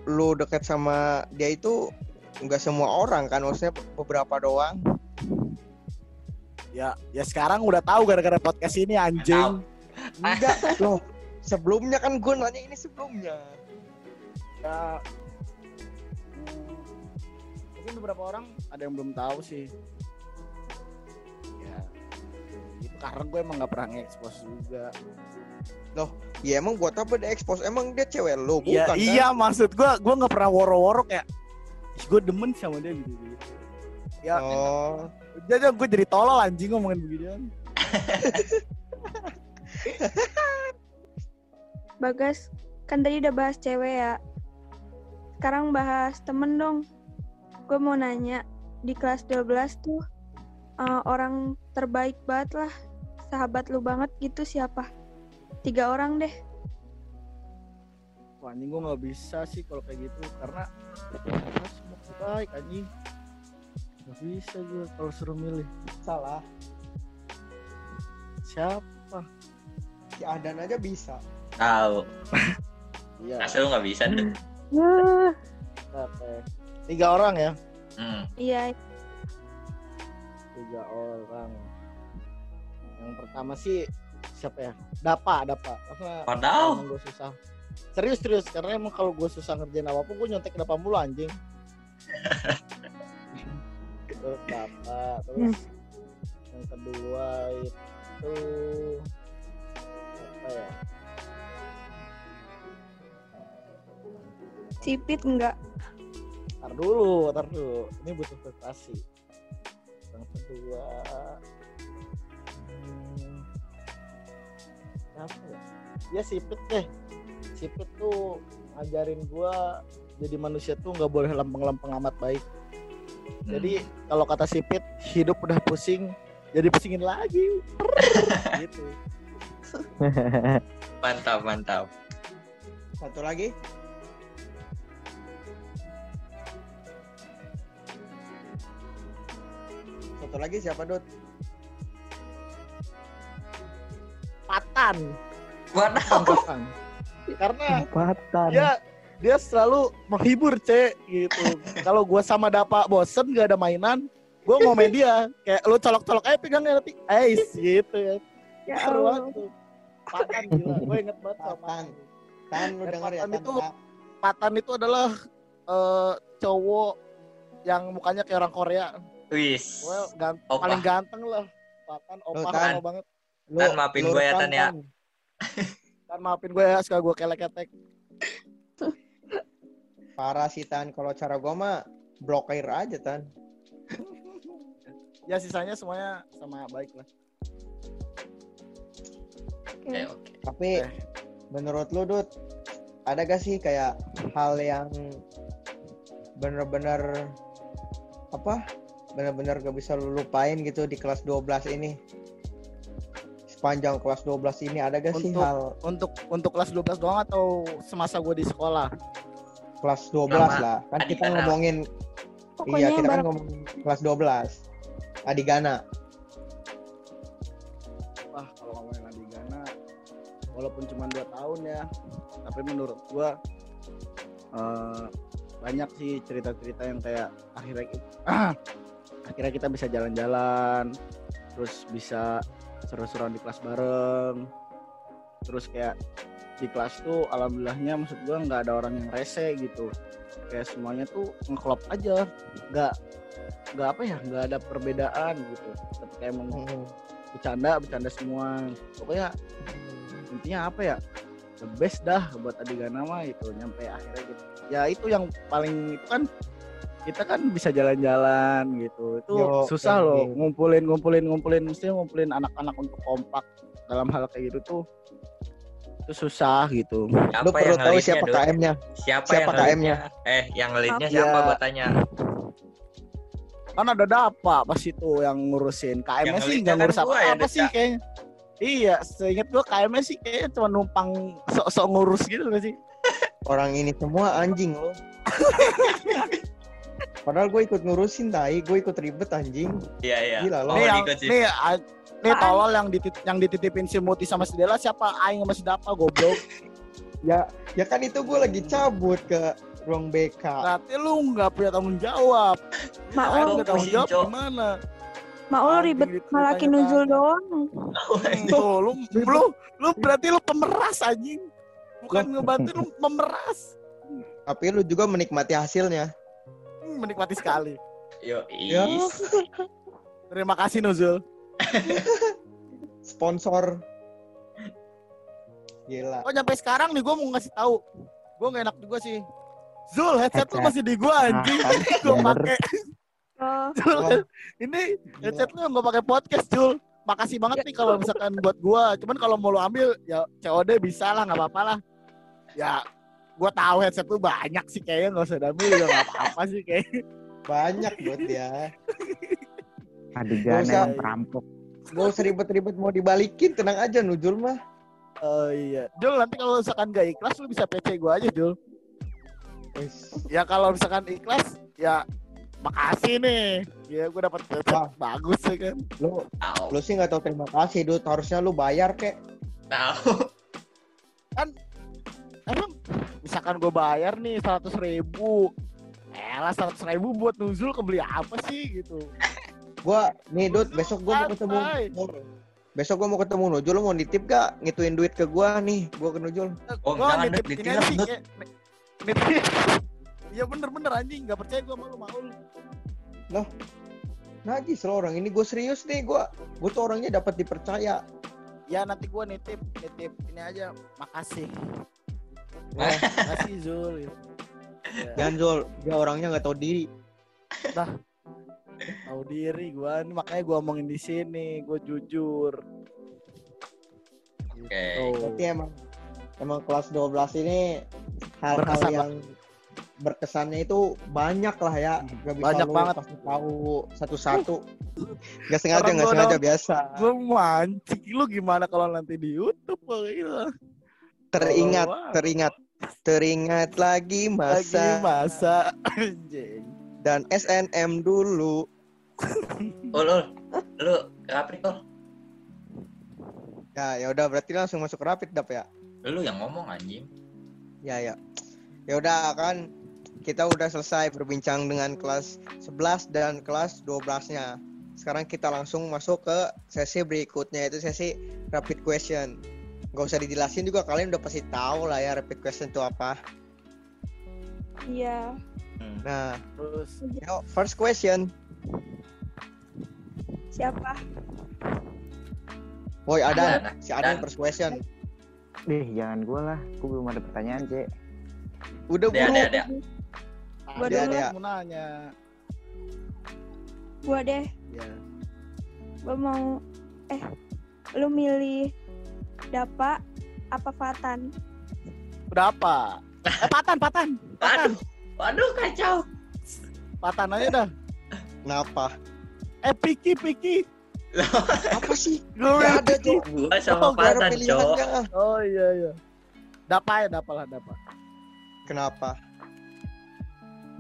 Speaker 3: lu deket sama dia itu nggak semua orang kan maksudnya beberapa doang.
Speaker 5: Ya, ya sekarang udah tahu gara-gara podcast ini anjing.
Speaker 3: Enggak [laughs] loh. Sebelumnya kan gue nanya ini sebelumnya.
Speaker 5: Ya, mungkin beberapa orang ada yang belum tahu sih. Ya, itu karena gue emang nggak pernah nge-expose juga.
Speaker 3: Ya emang buat apa dia expose? Emang dia cewek lu
Speaker 5: Iya,
Speaker 3: bukan kan?
Speaker 5: iya maksud gue, gue nggak pernah woro-woro kayak, "Ih, gue demen sama dia gitu. gitu. Ya,
Speaker 3: Oh,
Speaker 5: jadi gue jadi tolol anjing ngomongin beginian.
Speaker 6: Bagas, kan tadi udah bahas cewek ya. Sekarang bahas temen dong. Gue mau nanya, di kelas 12 tuh eh, orang terbaik banget lah. Sahabat lu banget gitu siapa? Tiga orang deh.
Speaker 5: Wah, anjing gue nggak bisa sih kalau kayak gitu karena karena semua baik anjing. Gak bisa gue kalau suruh milih.
Speaker 3: salah.
Speaker 5: Siapa?
Speaker 3: Si Adan aja bisa.
Speaker 2: Tahu. [laughs]
Speaker 5: Iya.
Speaker 2: Asal lu nggak bisa.
Speaker 5: Siapa ya? Tiga orang ya?
Speaker 2: Hmm.
Speaker 6: Iya,
Speaker 5: Tiga orang. Yang pertama sih siapa ya? Dapa, Dapa. Karena
Speaker 2: Padahal.
Speaker 5: emang gue susah. Serius serius karena emang kalau gue susah ngerjain apa pun gue nyontek Dapa mulu anjing. [laughs] terus terus yang kedua itu apa ya?
Speaker 6: Sipit enggak?
Speaker 5: Ntar dulu, ntar dulu. Ini butuh prestasi. Yang kedua, hmm, apa ya? Ya sipit deh. Sipit tuh ngajarin gua jadi manusia tuh nggak boleh lempeng-lempeng amat baik. Jadi kalau kata sipit, hidup udah pusing, jadi pusingin lagi. [laughs] gitu.
Speaker 2: Mantap, mantap.
Speaker 3: Satu lagi. Satu lagi siapa Dut?
Speaker 5: Patan,
Speaker 2: Waduh.
Speaker 5: Patan. Karena
Speaker 7: Patan.
Speaker 5: dia dia selalu menghibur cek gitu kalau gua sama Dapa bosen gak ada mainan gua mau main dia kayak lu colok-colok aja pegangnya nanti Ais gitu ya
Speaker 6: Ya
Speaker 5: seru
Speaker 6: Allah.
Speaker 5: banget tuh Patan gila [laughs] gue inget banget sama
Speaker 3: Patan. Tan lu denger ya
Speaker 5: Patan
Speaker 3: Tan.
Speaker 5: itu-. Patan itu adalah eh, cowok yang mukanya kayak orang Korea
Speaker 2: Wis. Opa.
Speaker 5: paling ganteng lah Patan
Speaker 3: Lu,
Speaker 5: opah
Speaker 3: Tan.
Speaker 5: banget
Speaker 3: Lu, [laughs]
Speaker 2: Tan, maafin gua ya, Tan, ya.
Speaker 5: kan maafin gue ya suka gue kelek-ketek
Speaker 3: Parah sih Tan. Kalau cara gua mah blokir aja Tan.
Speaker 5: ya sisanya semuanya sama baik lah
Speaker 2: Oke, oke.
Speaker 3: Tapi
Speaker 5: Eh.
Speaker 3: menurut lu Dut, ada gak sih kayak hal yang bener-bener apa? Bener-bener gak bisa lu lupain gitu di kelas 12 ini. sepanjang kelas 12 ini ada gak sih
Speaker 5: Untuk-
Speaker 3: hal
Speaker 5: Untuk untuk kelas 12 doang atau semasa gue di sekolah?
Speaker 3: Kelas 12
Speaker 2: Sama
Speaker 3: lah. Kan kita ngomongin
Speaker 6: Pokoknya
Speaker 3: iya kita kan ngomongin kelas 12 Adigana
Speaker 5: Wah, kalau ngomongin Adigana walaupun cuma 2 tahun ya, tapi menurut gua eh, banyak sih cerita-cerita yang kayak akhirnya [clears throat] akhirnya kita bisa jalan-jalan, terus bisa seru-seruan di kelas bareng. Terus kayak di kelas tuh alhamdulillahnya maksud gua nggak ada orang yang rese gitu. Kayak semuanya tuh ngeklop aja, nggak nggak apa ya, nggak ada perbedaan gitu. Ketika emang
Speaker 3: Hmm.
Speaker 5: bercanda bercanda semua pokoknya intinya apa ya the best dah buat Adigana mah itu nyampe akhirnya gitu ya itu yang paling itu kan kita kan bisa jalan-jalan gitu itu
Speaker 3: Yo,
Speaker 5: susah
Speaker 3: yang
Speaker 5: loh ngumpulin ngumpulin ngumpulin mesti ngumpulin anak-anak untuk kompak dalam hal kayak gitu tuh itu susah gitu
Speaker 3: lu
Speaker 2: Siapa
Speaker 3: perlu
Speaker 2: yang
Speaker 3: tahu siapa? KM-nya
Speaker 2: Siapa,
Speaker 3: Siapa
Speaker 2: yang
Speaker 3: KM-nya?
Speaker 2: Eh, yang
Speaker 5: Iya.
Speaker 2: siapa gua tanya?
Speaker 5: kan ada Dapa pas itu yang ngurusin KM-nya sih
Speaker 2: ngelitnya
Speaker 5: nggak ngurus
Speaker 2: kan gua ya,
Speaker 5: apa-apa sih
Speaker 2: Dut,
Speaker 5: kayaknya iya seingat gua KM-nya sih kayaknya cuma numpang sok-sok ngurus gitu gak sih [laughs]
Speaker 3: orang ini semua anjing lo [laughs] padahal gue ikut ngurusin tai gue ikut ribet anjing
Speaker 2: Iya, iya.
Speaker 3: Gila, lo.
Speaker 2: Oh,
Speaker 5: nih yang
Speaker 2: ikut sih.
Speaker 5: nih nih tolol yang ditit yang dititipin si Muti sama si Dela siapa? Aing sama si Dapa goblok.
Speaker 3: Ya ya kan itu gue lagi cabut ke ruang BK
Speaker 5: berarti lu nggak punya tanggung jawab.
Speaker 6: Mak
Speaker 5: Aing
Speaker 6: lo,
Speaker 5: nggak tanggung jawab gimana
Speaker 6: mak lo
Speaker 5: Anjing
Speaker 6: ribet
Speaker 5: gitu
Speaker 6: malakin
Speaker 5: ditanya
Speaker 6: nuzul doang.
Speaker 5: tuh lu lu lu berarti lu pemeras anjing. Bukan ngebantu lu memeras
Speaker 3: tapi lu juga menikmati hasilnya.
Speaker 5: Hmm, menikmati sekali.
Speaker 2: Yo,
Speaker 3: Ya.
Speaker 2: is.
Speaker 5: terima kasih Nuzul [laughs]
Speaker 3: sponsor. Gila.
Speaker 5: Oh nyampe sekarang nih gue mau ngasih tahu. Gue nggak enak juga sih. Zul headset lu
Speaker 7: Headset.
Speaker 5: masih di gua anjing.
Speaker 7: Ah,
Speaker 5: gue pakai
Speaker 6: Oh, [laughs]
Speaker 5: Zul, ini headset lu yang gue pakai podcast Jul makasih banget nih kalau misalkan buat gua. Cuman kalau mau lu ambil ya COD bisa lah nggak apa-apa lah. Ya gua tahu headset lu banyak sih kayaknya nggak usah diambil juga nggak apa-apa sih kayaknya.
Speaker 3: Banyak buat dia [laughs] Nggak usah.
Speaker 7: yang perampok.
Speaker 3: gak usah ribet-ribet mau dibalikin tenang aja nujul mah
Speaker 5: oh iya Jul nanti kalau misalkan gak ikhlas lu bisa PC gua aja Jul ya kalau misalkan ikhlas ya makasih nih ya gua dapat
Speaker 3: Wah.
Speaker 5: bagus ya kan
Speaker 3: lu
Speaker 2: Tahu.
Speaker 3: lu sih nggak tahu terima kasih Dut harusnya lu bayar kek
Speaker 2: Tahu.
Speaker 5: emang misalkan gue bayar nih seratus ribu Elah seratus ribu buat nuzul kebeli apa sih gitu
Speaker 3: gua nih Dut besok gua mau ketemu besok gua mau ketemu Nujul lu mau nitip gak? Ngituin duit ke gua nih gua ke Nujul.
Speaker 2: Oh,
Speaker 5: Gua
Speaker 2: jangan,
Speaker 5: nitip
Speaker 2: Dut.
Speaker 5: kayak- nitip Iya bener-bener anjing. Gak percaya gue malu malu
Speaker 3: najis lo orang ini. Gue serius nih gua gua tuh orangnya dapat dipercaya.
Speaker 5: Ya nanti gue nitip Nitip ini aja. Makasih.
Speaker 3: Nah,
Speaker 5: Makasih Zul. Ya,
Speaker 3: jangan Zul. Dia orangnya nggak tahu diri
Speaker 5: Tahu diri gue nih Makanya gue omongin di sini Gue jujur
Speaker 2: Oke.
Speaker 5: Gitu.
Speaker 3: Berarti emang emang kelas 12 ini hal-hal
Speaker 5: Berkesan
Speaker 3: yang berkesannya itu banyak lah ya. Gak bisa
Speaker 5: Banyak banget.
Speaker 3: pasti tahu satu-satu. [laughs] Gak sengaja, gak
Speaker 5: gua
Speaker 3: sengaja
Speaker 5: dong.
Speaker 3: biasa.
Speaker 5: Gue mancing Lu gimana kalau nanti di Youtube kok gitu
Speaker 3: Teringat, teringat, teringat lagi
Speaker 5: Lagi
Speaker 3: masa
Speaker 5: masa [laughs] Anjing
Speaker 3: dan SNM dulu. [laughs]
Speaker 2: Ul, ul. Lu rapid ul.
Speaker 3: Ya, ya udah berarti langsung masuk rapid dap ya.
Speaker 2: Lu yang ngomong anjing.
Speaker 3: Ya, ya. Ya udah kan kita udah selesai berbincang dengan kelas 11 dan kelas 12-nya. Sekarang kita langsung masuk ke sesi berikutnya yaitu sesi rapid question. Gak usah dijelasin juga kalian udah pasti tahu lah ya rapid question itu apa.
Speaker 6: iya.
Speaker 2: Hmm.
Speaker 3: Nah,
Speaker 5: Terus
Speaker 3: yuk, first question.
Speaker 6: Siapa?
Speaker 3: Woi Adan, si Adan. first question.
Speaker 7: Dih, jangan gue lah. Gue belum ada pertanyaan, Cek.
Speaker 3: Udah
Speaker 2: Ada,
Speaker 3: buru.
Speaker 2: ada, ada.
Speaker 6: Gua
Speaker 5: ada
Speaker 3: dulu.
Speaker 5: mau nanya
Speaker 6: Gua deh.
Speaker 5: ya
Speaker 6: Gua mau eh lu milih Dapa apa Fatan?
Speaker 5: udah apa eh patan patan patan
Speaker 2: Aduh. Waduh, kacau.
Speaker 5: patan aja dah
Speaker 3: Kenapa?
Speaker 5: eh piki piki
Speaker 3: Apa sih?
Speaker 5: Gue
Speaker 3: Gak ada, Cok.
Speaker 2: Gua sama
Speaker 5: Oh,
Speaker 2: Patan, Cok.
Speaker 3: pilihannya.
Speaker 5: Oh iya iya. Dapa ya, dapa lah dapa.
Speaker 3: Kenapa?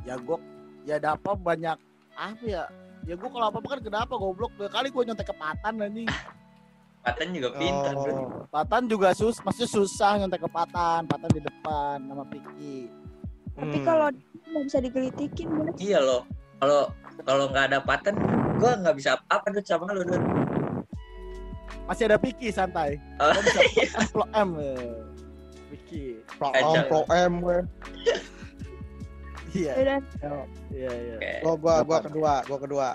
Speaker 5: Ya gue ya dapa banyak apa ya? Ya gue kalau apa-apa kan kenapa goblok dua kali gue nyontek ke Patan anjing.
Speaker 2: Patan juga pintar.
Speaker 3: Oh.
Speaker 5: Patan juga sus, maksudnya susah nyontek ke Patan, Patan di depan nama Piki.
Speaker 6: Tapi
Speaker 3: Hmm.
Speaker 6: kalau nggak bisa digelitikin, guys.
Speaker 2: Iya loh. Kalau kalau nggak ada Patan, gua nggak bisa apa-apa Dut sama lu, Dut.
Speaker 5: Masih ada Piki santai.
Speaker 2: Oh,
Speaker 5: Lo bisa [laughs] pro M. eh. Piki.
Speaker 3: Pro. M, Pro M, gue.
Speaker 5: Iya. Iya iya.
Speaker 2: Oke.
Speaker 3: Gua, gua, kedua, gua kedua.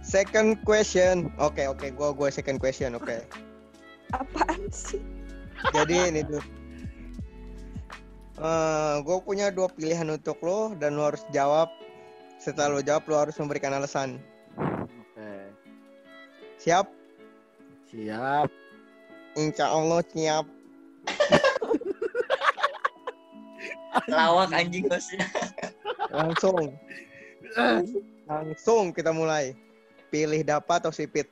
Speaker 3: Second question. Oke, oke, gua gua second question, oke.
Speaker 6: apaan sih?
Speaker 3: Jadi ini tuh. Eh, gue punya dua pilihan untuk lo dan lo harus jawab. Setelah lo jawab, lo harus memberikan alasan.
Speaker 5: Oke.
Speaker 3: Siap?
Speaker 5: Siap.
Speaker 3: Insya Allah siap.
Speaker 2: Lawak anjing bosnya.
Speaker 3: Langsung. Langsung kita mulai. Pilih dapat atau sipit?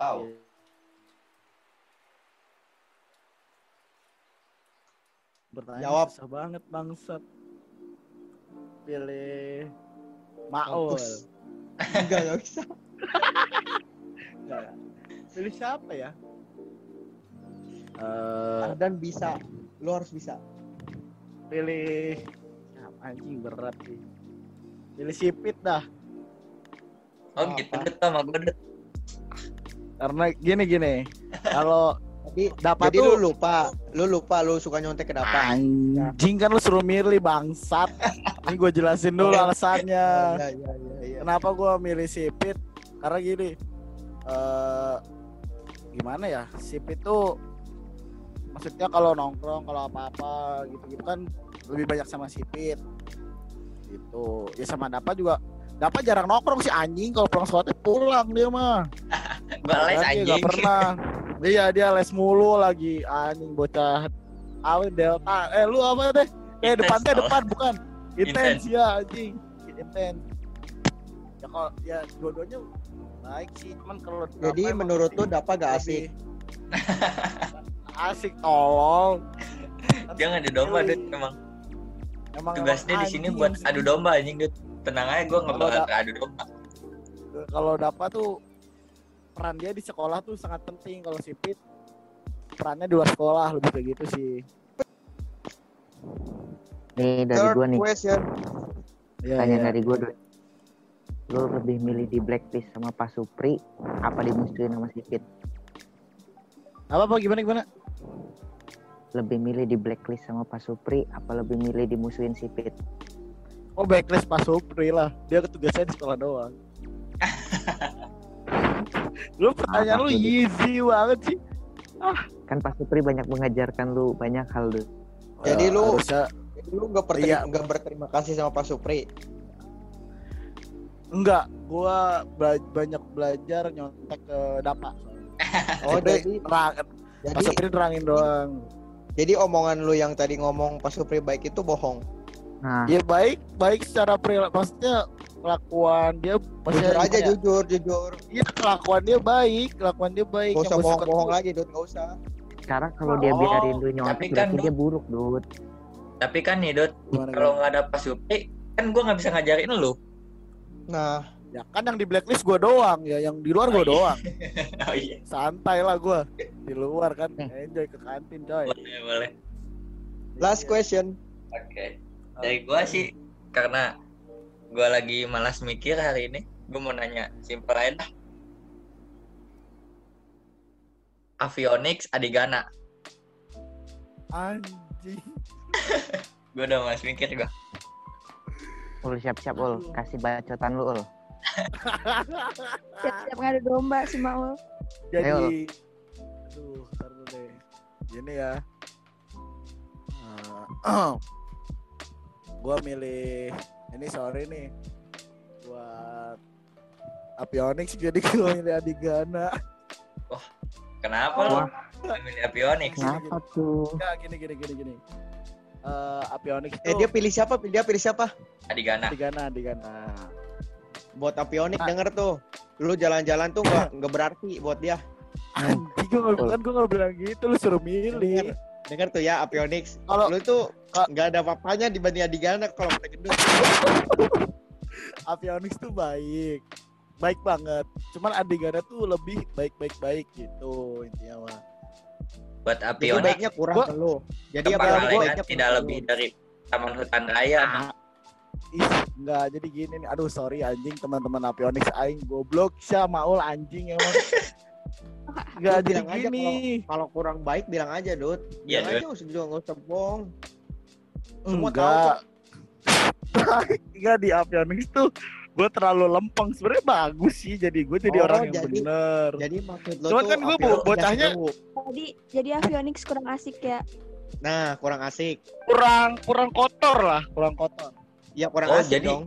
Speaker 2: Tahu.
Speaker 5: Bertanya
Speaker 3: Jawab.
Speaker 5: susah banget bangsat. Pilih Maul.
Speaker 3: Enggak, enggak bisa.
Speaker 5: Enggak [laughs] ya? Pilih siapa ya? Eh,
Speaker 3: Dan bisa. Lo harus bisa.
Speaker 5: pilih anjing berat sih. Pilih sipit dah.
Speaker 2: Oh gitu Dut sama gua Dut.
Speaker 5: Karena gini gini. Kalau
Speaker 3: Jadi,
Speaker 5: dapat
Speaker 3: jadi
Speaker 5: tuh
Speaker 3: lu lupa. Lu lupa lu suka nyontek ke dapat.
Speaker 5: anjing kan lu suruh milih bangsat. Ini gue jelasin dulu alasannya.
Speaker 3: Iya, iya, iya, iya.
Speaker 5: Kenapa gue milih sipit? Karena gini, eh gimana ya? Sipit tuh maksudnya kalau nongkrong, kalau apa-apa gitu-gitu kan lebih banyak sama sipit. Gitu. Ya sama Dapa juga. Dapa jarang nongkrong sih anjing kalau pulang sekolah pulang dia mah. [laughs] Kan dia
Speaker 2: anjing.
Speaker 5: nggak pernah. [laughs] Iya dia les mulu lagi anjing bocah awet delta. Eh lu apa deh? Eh depan teh depan bukan. Intens ya anjing. Intens. Ya kalau ya dua-duanya baik sih, cuman kalau
Speaker 3: Jadi menurut lu
Speaker 5: lebih-
Speaker 3: Dapa gak asik? [laughs]
Speaker 5: asik tolong. [laughs]
Speaker 2: Nggak ada domba Dut emang.
Speaker 5: Emang
Speaker 2: Tugasnya di sini buat adu domba anjing Dut. Tenang aja gua nggak bakal adu domba.
Speaker 5: Kalau Dapa tuh peran dia di sekolah tuh sangat penting kalau Sipit perannya di luar sekolah lebih kayak gitu sih.
Speaker 7: Nih dari
Speaker 3: Third
Speaker 7: gua nih,
Speaker 3: question.
Speaker 5: Iya,
Speaker 7: tanya
Speaker 5: iya.
Speaker 7: dari gua dulu. Lu lebih milih di blacklist sama Pak Supri apa dimusuhin sama Sipit?
Speaker 5: Apa apa gimana gimana?
Speaker 7: Lebih milih di blacklist sama Pak Supri apa lebih milih dimusuhin Sipit?
Speaker 5: Oh backlist Pak Supri lah. Dia ketugasnya di sekolah doang. [laughs] lu pertanyaan lu easy banget sih.
Speaker 7: Kan Pak Supri banyak mengajarkan lu banyak hal tuh.
Speaker 3: Jadi
Speaker 5: Ya,
Speaker 3: lu-
Speaker 5: harusnya
Speaker 3: lu gak,
Speaker 5: Iya.
Speaker 3: gak berterima kasih sama Pak Supri.
Speaker 5: enggak, gua bela- banyak belajar nyontek ke Dapa. [laughs]
Speaker 3: Oh, jadi
Speaker 5: Pak
Speaker 3: jadi
Speaker 5: Supri nerangin doang.
Speaker 3: jadi omongan lu yang tadi ngomong Pak Supri baik itu bohong.
Speaker 7: Nah,
Speaker 5: Ya baik, baik secara perilaku maksudnya kelakuan dia maksudnya
Speaker 3: Jujur aja
Speaker 5: ya?
Speaker 3: jujur, jujur.
Speaker 5: Iya kelakuan dia baik, kelakuan dia baik.
Speaker 3: Gak usah bohong-bohong
Speaker 5: tuh-
Speaker 3: lagi, Dut, gak usah.
Speaker 7: sekarang kalau dia
Speaker 5: Oh,
Speaker 7: biarin lu
Speaker 2: tapi
Speaker 7: nyontek
Speaker 2: kan
Speaker 7: dia buruk, Dut.
Speaker 2: Tapi kan nih
Speaker 5: Gimana,
Speaker 2: kalau nggak ada Pak Supri, kan gua nggak bisa ngajarin lu.
Speaker 3: Nah,
Speaker 5: Ya kan yang di blacklist gua doang ya, yang di luar gua
Speaker 2: Oh, iya.
Speaker 5: doang. [laughs]
Speaker 2: Oh iya,
Speaker 5: Santai lah gua. Di luar kan
Speaker 7: Eh.
Speaker 5: enjoy ke kantin coy.
Speaker 2: boleh boleh.
Speaker 3: last
Speaker 5: Iya.
Speaker 3: question.
Speaker 2: Oke. Dari gua sih karena gua lagi malas mikir hari ini, gua mau nanya simpel aja dah. Avionics Adigana.
Speaker 5: Anjing. [laughs]
Speaker 2: Gua udah malas mikir gua.
Speaker 7: Ul siap-siap ul, kasih bacotan lu ul. [laughs]
Speaker 6: Siap-siap ngadu domba si Maul.
Speaker 5: Jadi aduh, ntar dulu deh. Gini ya. Eh, [clears throat] gua milih ini sorry nih buat Avionics jadi [laughs] gua milih Adigana.
Speaker 2: Kenapa lu
Speaker 7: Wah.
Speaker 2: milih Avionics?
Speaker 7: Kenapa tuh?
Speaker 5: Enggak gini gini gini gini. Eh Avionics
Speaker 3: Eh
Speaker 5: tuh
Speaker 3: dia pilih siapa? Dia pilih siapa?
Speaker 2: Adigana.
Speaker 5: Adigana Adigana.
Speaker 3: buat Avionik
Speaker 5: Ah.
Speaker 3: denger tuh. Lu jalan-jalan tuh nggak nggak berarti buat dia.
Speaker 5: Anjing gue nggak kan gue nggak bilang gitu lu suruh milih.
Speaker 3: Denger tuh ya Avionix.
Speaker 5: Kalau
Speaker 3: Lu tuh nggak ada apa-apanya dibanding Adigana kalau kita gendut.
Speaker 5: Avionics tuh baik, baik banget. Cuman Adigana tuh lebih baik baik baik gitu intinya mah.
Speaker 2: Buat
Speaker 3: Jadi
Speaker 2: Avionik
Speaker 3: baiknya kurang
Speaker 5: Gua-
Speaker 3: ke lu. Jadi
Speaker 2: lain
Speaker 3: baiknya
Speaker 2: tidak lebih
Speaker 3: lu.
Speaker 2: dari taman hutan raya.
Speaker 5: Ah, Ih, enggak jadi gini nih. Aduh, sorry anjing teman-teman Avionics aing goblok sih Maul anjing emang. [laughs] Enggak
Speaker 3: Lu
Speaker 5: jadi
Speaker 3: bilang aja
Speaker 5: gini.
Speaker 3: Kalau kurang baik bilang aja, Dut.
Speaker 2: Iya,
Speaker 3: Bilang aja usah juga nggak usah bohong. Semua
Speaker 5: Enggak. [laughs] Enggak di Avionics tuh gue terlalu lempeng sebenarnya bagus sih jadi gue jadi
Speaker 3: Oh,
Speaker 5: orang yang
Speaker 3: jadi-
Speaker 5: bener
Speaker 3: Jadi maksud lo
Speaker 5: Cuman
Speaker 3: tuh
Speaker 5: kan bo- bocahnya-.
Speaker 6: Jadi jadi Avionix kurang asik ya.
Speaker 3: Nah, kurang asik.
Speaker 5: kurang kurang kotor lah kurang kotor
Speaker 3: Ya kurang
Speaker 2: Oh,
Speaker 3: asik
Speaker 2: jadi-
Speaker 3: dong.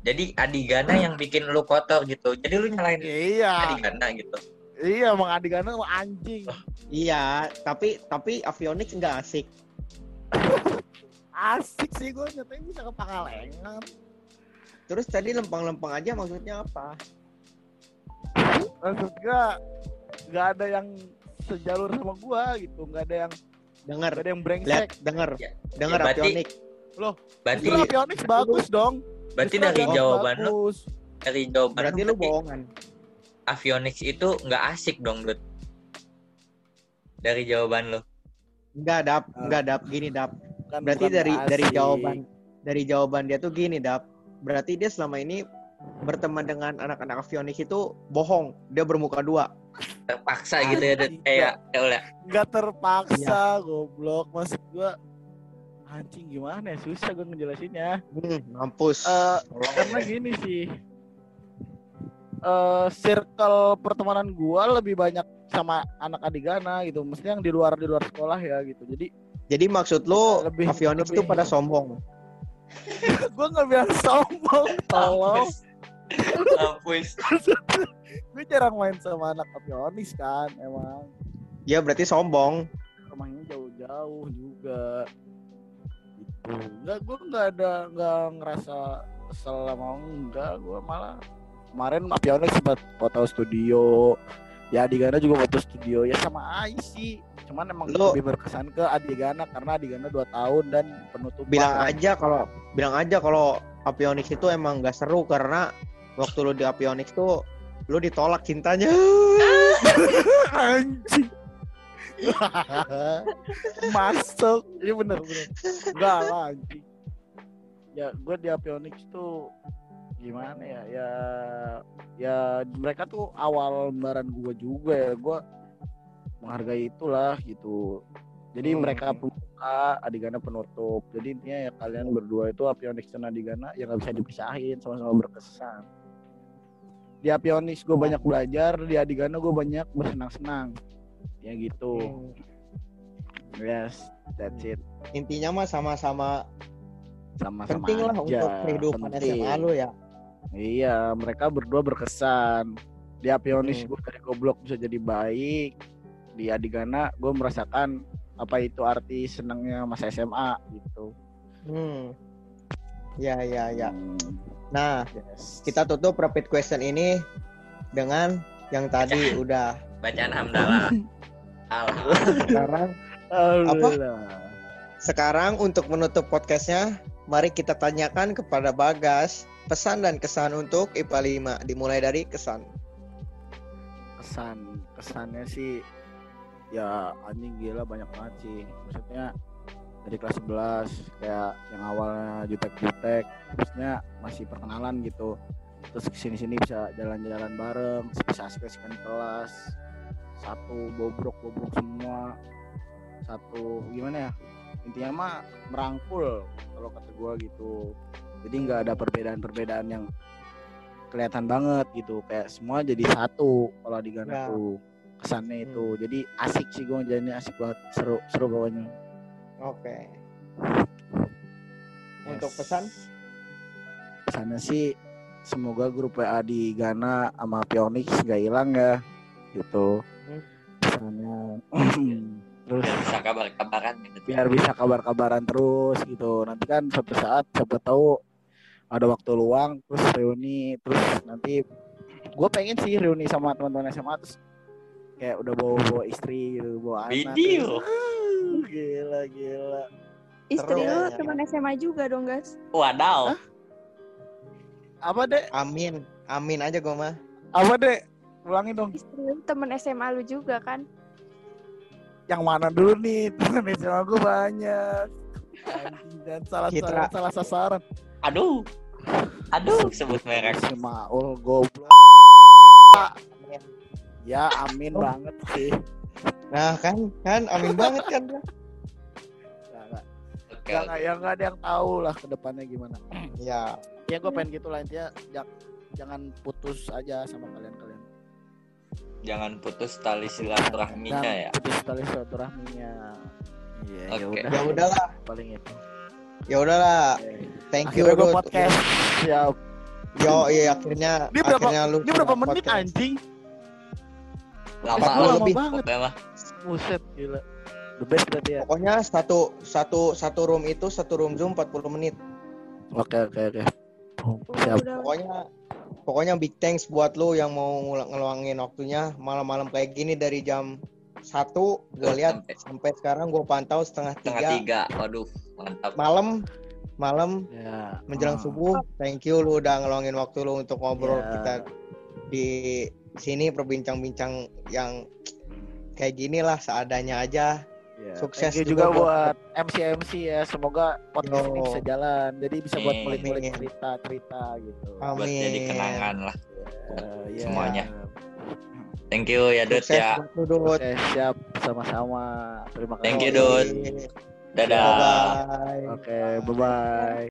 Speaker 2: Jadi Adigana yang bikin lu kotor gitu. Jadi lu nyalain
Speaker 5: iya
Speaker 2: Adigana gitu.
Speaker 5: Iya emang adik-adik emang anjing
Speaker 3: Iya, tapi tapi Avionix nggak asik.
Speaker 5: asik sih gue nyatain bisa ke Pangalengan
Speaker 3: Terus tadi lempeng-lempeng aja maksudnya apa?
Speaker 5: maksud gue nggak ada yang sejalur sama gua gitu nggak ada yang
Speaker 3: Dengar,
Speaker 5: nggak ada yang brengsek
Speaker 3: lihat, denger,
Speaker 2: Ya.
Speaker 3: denger
Speaker 2: Ya, berarti-
Speaker 3: Avionix.
Speaker 2: Berarti
Speaker 5: Avionics bagus dong
Speaker 2: berarti dari jawaban lu, dari jawaban
Speaker 3: Berarti lu bohongan.
Speaker 2: Avionix itu nggak asik dong, Dut. Dari jawaban lu.
Speaker 3: Enggak, Dap. Enggak, Dap. Gini, Dap.
Speaker 5: Kan
Speaker 3: Berarti
Speaker 5: bukan
Speaker 3: dari dari
Speaker 5: asik.
Speaker 3: jawaban dari jawaban dia tuh gini, Dap. Berarti dia selama ini berteman dengan anak-anak Avionix itu bohong. Dia bermuka dua.
Speaker 2: Terpaksa gitu ya, Dut. Kayak ya udah.
Speaker 5: nggak terpaksa
Speaker 3: Iya.
Speaker 5: goblok maksud gua anjing gimana ya susah gue ngejelasinnya
Speaker 3: Hmm, mampus.
Speaker 5: Eh,
Speaker 3: Tolong.
Speaker 5: karena gini sih eh circle pertemanan gua lebih banyak sama anak adigana gitu. Maksudnya yang di luar di luar sekolah ya gitu. Jadi
Speaker 3: Jadi maksud lu
Speaker 5: Lebih-
Speaker 3: Avionix
Speaker 5: lebih-
Speaker 3: tuh pada sombong. [laughs]
Speaker 5: gua nggak bilang sombong tolong.
Speaker 2: Mampus.
Speaker 5: gue jarang main sama anak avionis kan emang.
Speaker 3: Ya berarti sombong.
Speaker 5: rumahnya jauh-jauh juga. Gitu. Enggak gue nggak ada nggak ngerasa kesel sama enggak gue malah kemarin Avionik sempat foto studio. Ya Adigana juga foto studio. Ya sama Ai sih. Cuman emang
Speaker 3: Lu-
Speaker 5: lebih berkesan ke Adigana karena Adigana 2 tahun dan penutupan.
Speaker 3: Bilang aja kalau bilang aja kalau Avionix itu emang gak seru karena waktu lu di Avionix tuh lu ditolak cintanya. [laughs]
Speaker 5: anjing. [laughs] Masuk. Iya bener bener. Enggak lah anjing. Ya gue di Avionix tuh gimana ya ya ya mereka tuh awal lembaran gue juga ya gue menghargai itulah gitu jadi
Speaker 3: Hmm.
Speaker 5: mereka pembuka Adigana penutup jadi intinya ya kalian berdua itu Avionix dan Adigana ya nggak bisa dipisahin sama-sama berkesan di Avionix gue banyak belajar di Adigana gue banyak bersenang-senang ya gitu
Speaker 3: Hmm.
Speaker 5: yes that's it
Speaker 3: Intinya mah sama-sama
Speaker 5: sama-sama
Speaker 3: penting lah
Speaker 5: aja,
Speaker 3: untuk kehidupan
Speaker 5: penting.
Speaker 3: SMA lu ya.
Speaker 5: Iya, mereka berdua berkesan. Di Avionis
Speaker 3: Hmm.
Speaker 5: gue dari goblok bisa jadi baik. Di Adigana gue merasakan apa itu arti senangnya masa SMA gitu.
Speaker 3: Hmm. Ya ya ya.
Speaker 5: Hmm,
Speaker 3: Nah,
Speaker 5: yes.
Speaker 3: kita tutup rapid question ini dengan yang tadi udah
Speaker 2: Bacaan hamdalah. [laughs] Alhamdulillah.
Speaker 3: sekarang
Speaker 5: Alhamdulillah.
Speaker 3: sekarang untuk menutup podcastnya mari kita tanyakan kepada Bagas pesan dan kesan untuk IPA 5 dimulai dari kesan.
Speaker 5: Kesan kesannya sih ya anjing gila banyak banget sih. Maksudnya dari kelas 11 kayak yang awalnya jutek-jutek terusnya masih perkenalan gitu. Terus ke sini sini bisa jalan-jalan bareng bisa asik-asikan kelas. Satu bobrok bobrok semua. Satu gimana ya? Intinya mah merangkul kalau kata gua gitu jadi nggak ada perbedaan-perbedaan yang kelihatan banget gitu kayak semua jadi satu kalau di Ghana
Speaker 3: Ya.
Speaker 5: tuh kesannya itu jadi asik sih gua jadinya asik banget seru seru pokoknya
Speaker 3: oke untuk
Speaker 5: Yes.
Speaker 3: pesan
Speaker 5: pesannya sih semoga grup WA di Ghana sama Pionix nggak hilang ya gitu
Speaker 3: Hmm.
Speaker 5: pesannya [clears throat] terus
Speaker 2: Biar bisa kabar-kabaran gitu.
Speaker 5: biar bisa kabar-kabaran terus gitu nanti kan suatu saat siapa tahu ada waktu luang terus reuni terus nanti gue pengen sih reuni sama teman-teman SMA terus kayak udah bawa bawa istri gitu bawa anak
Speaker 2: Video.
Speaker 5: terus, ah, gila gila
Speaker 6: Istri
Speaker 3: Seru.
Speaker 6: lu teman SMA juga dong, guys.
Speaker 2: Wadaw.
Speaker 5: apa deh
Speaker 3: Amin. Amin aja gue mah.
Speaker 5: apa deh ulangin dong
Speaker 6: Istri lu teman SMA lu juga kan?
Speaker 5: yang mana dulu nih teman SMA gue banyak dan salah salah, salah sasaran
Speaker 2: Aduh. Aduh, sebut merek.
Speaker 5: si Maul goblok. Ya amin banget sih.
Speaker 3: Nah kan, kan amin banget kan.
Speaker 5: Nggak, nggak. Ya nggak ada yang tahu lah ke depannya gimana.
Speaker 3: Ya,
Speaker 5: ya gue pengen gitu lah intinya. Jak- jangan putus aja sama kalian-kalian.
Speaker 2: Jangan putus tali silaturahminya ya.
Speaker 5: putus tali silaturahminya. Iya ya udah.
Speaker 3: Ya udahlah,
Speaker 5: paling itu
Speaker 3: ya udahlah.
Speaker 5: Oke.
Speaker 3: Thank you
Speaker 5: akhirnya gue
Speaker 3: Dut.
Speaker 5: podcast siap
Speaker 3: Yo, iya akhirnya
Speaker 5: Ini berapa-
Speaker 3: akhirnya lu
Speaker 5: ini berapa menit
Speaker 3: podcast.
Speaker 5: anjing
Speaker 2: Lama lu lebih. mah.
Speaker 5: buset gila the best berarti ya
Speaker 3: Pokoknya satu satu satu room itu satu room Zoom 40 menit.
Speaker 5: oke oke oke
Speaker 6: Udah,
Speaker 5: siap.
Speaker 3: Pokoknya pokoknya big thanks buat lu yang mau ngeluangin waktunya malam-malam kayak gini dari jam satu gue lihat
Speaker 2: Sampai
Speaker 3: sampai sekarang gue pantau setengah
Speaker 2: setengah
Speaker 3: tiga
Speaker 2: tiga. Waduh, mantap.
Speaker 3: malam malam
Speaker 5: ya
Speaker 3: menjelang
Speaker 5: ah.
Speaker 3: subuh thank you lu udah ngeluangin waktu lu untuk ngobrol
Speaker 5: Ya.
Speaker 3: kita di sini berbincang-bincang yang kayak gini lah seadanya aja
Speaker 5: Ya,
Speaker 3: Sukses
Speaker 5: thank you
Speaker 3: juga
Speaker 5: juga
Speaker 3: buat-
Speaker 5: MC MC ya. Semoga podcast ini bisa jalan. Jadi bisa buat
Speaker 3: Amin.
Speaker 5: cerita-cerita gitu.
Speaker 3: Amin.
Speaker 2: Buat jadi kenangan lah.
Speaker 5: Eh, ya.
Speaker 2: Semuanya. Thank you ya Dut
Speaker 3: sukses
Speaker 2: ya.
Speaker 3: buat lu Dut
Speaker 5: Oke, siap sama-sama. Terima kasih.
Speaker 2: Thank you, Dut. Dadah.
Speaker 3: bye
Speaker 5: Oke, bye-bye.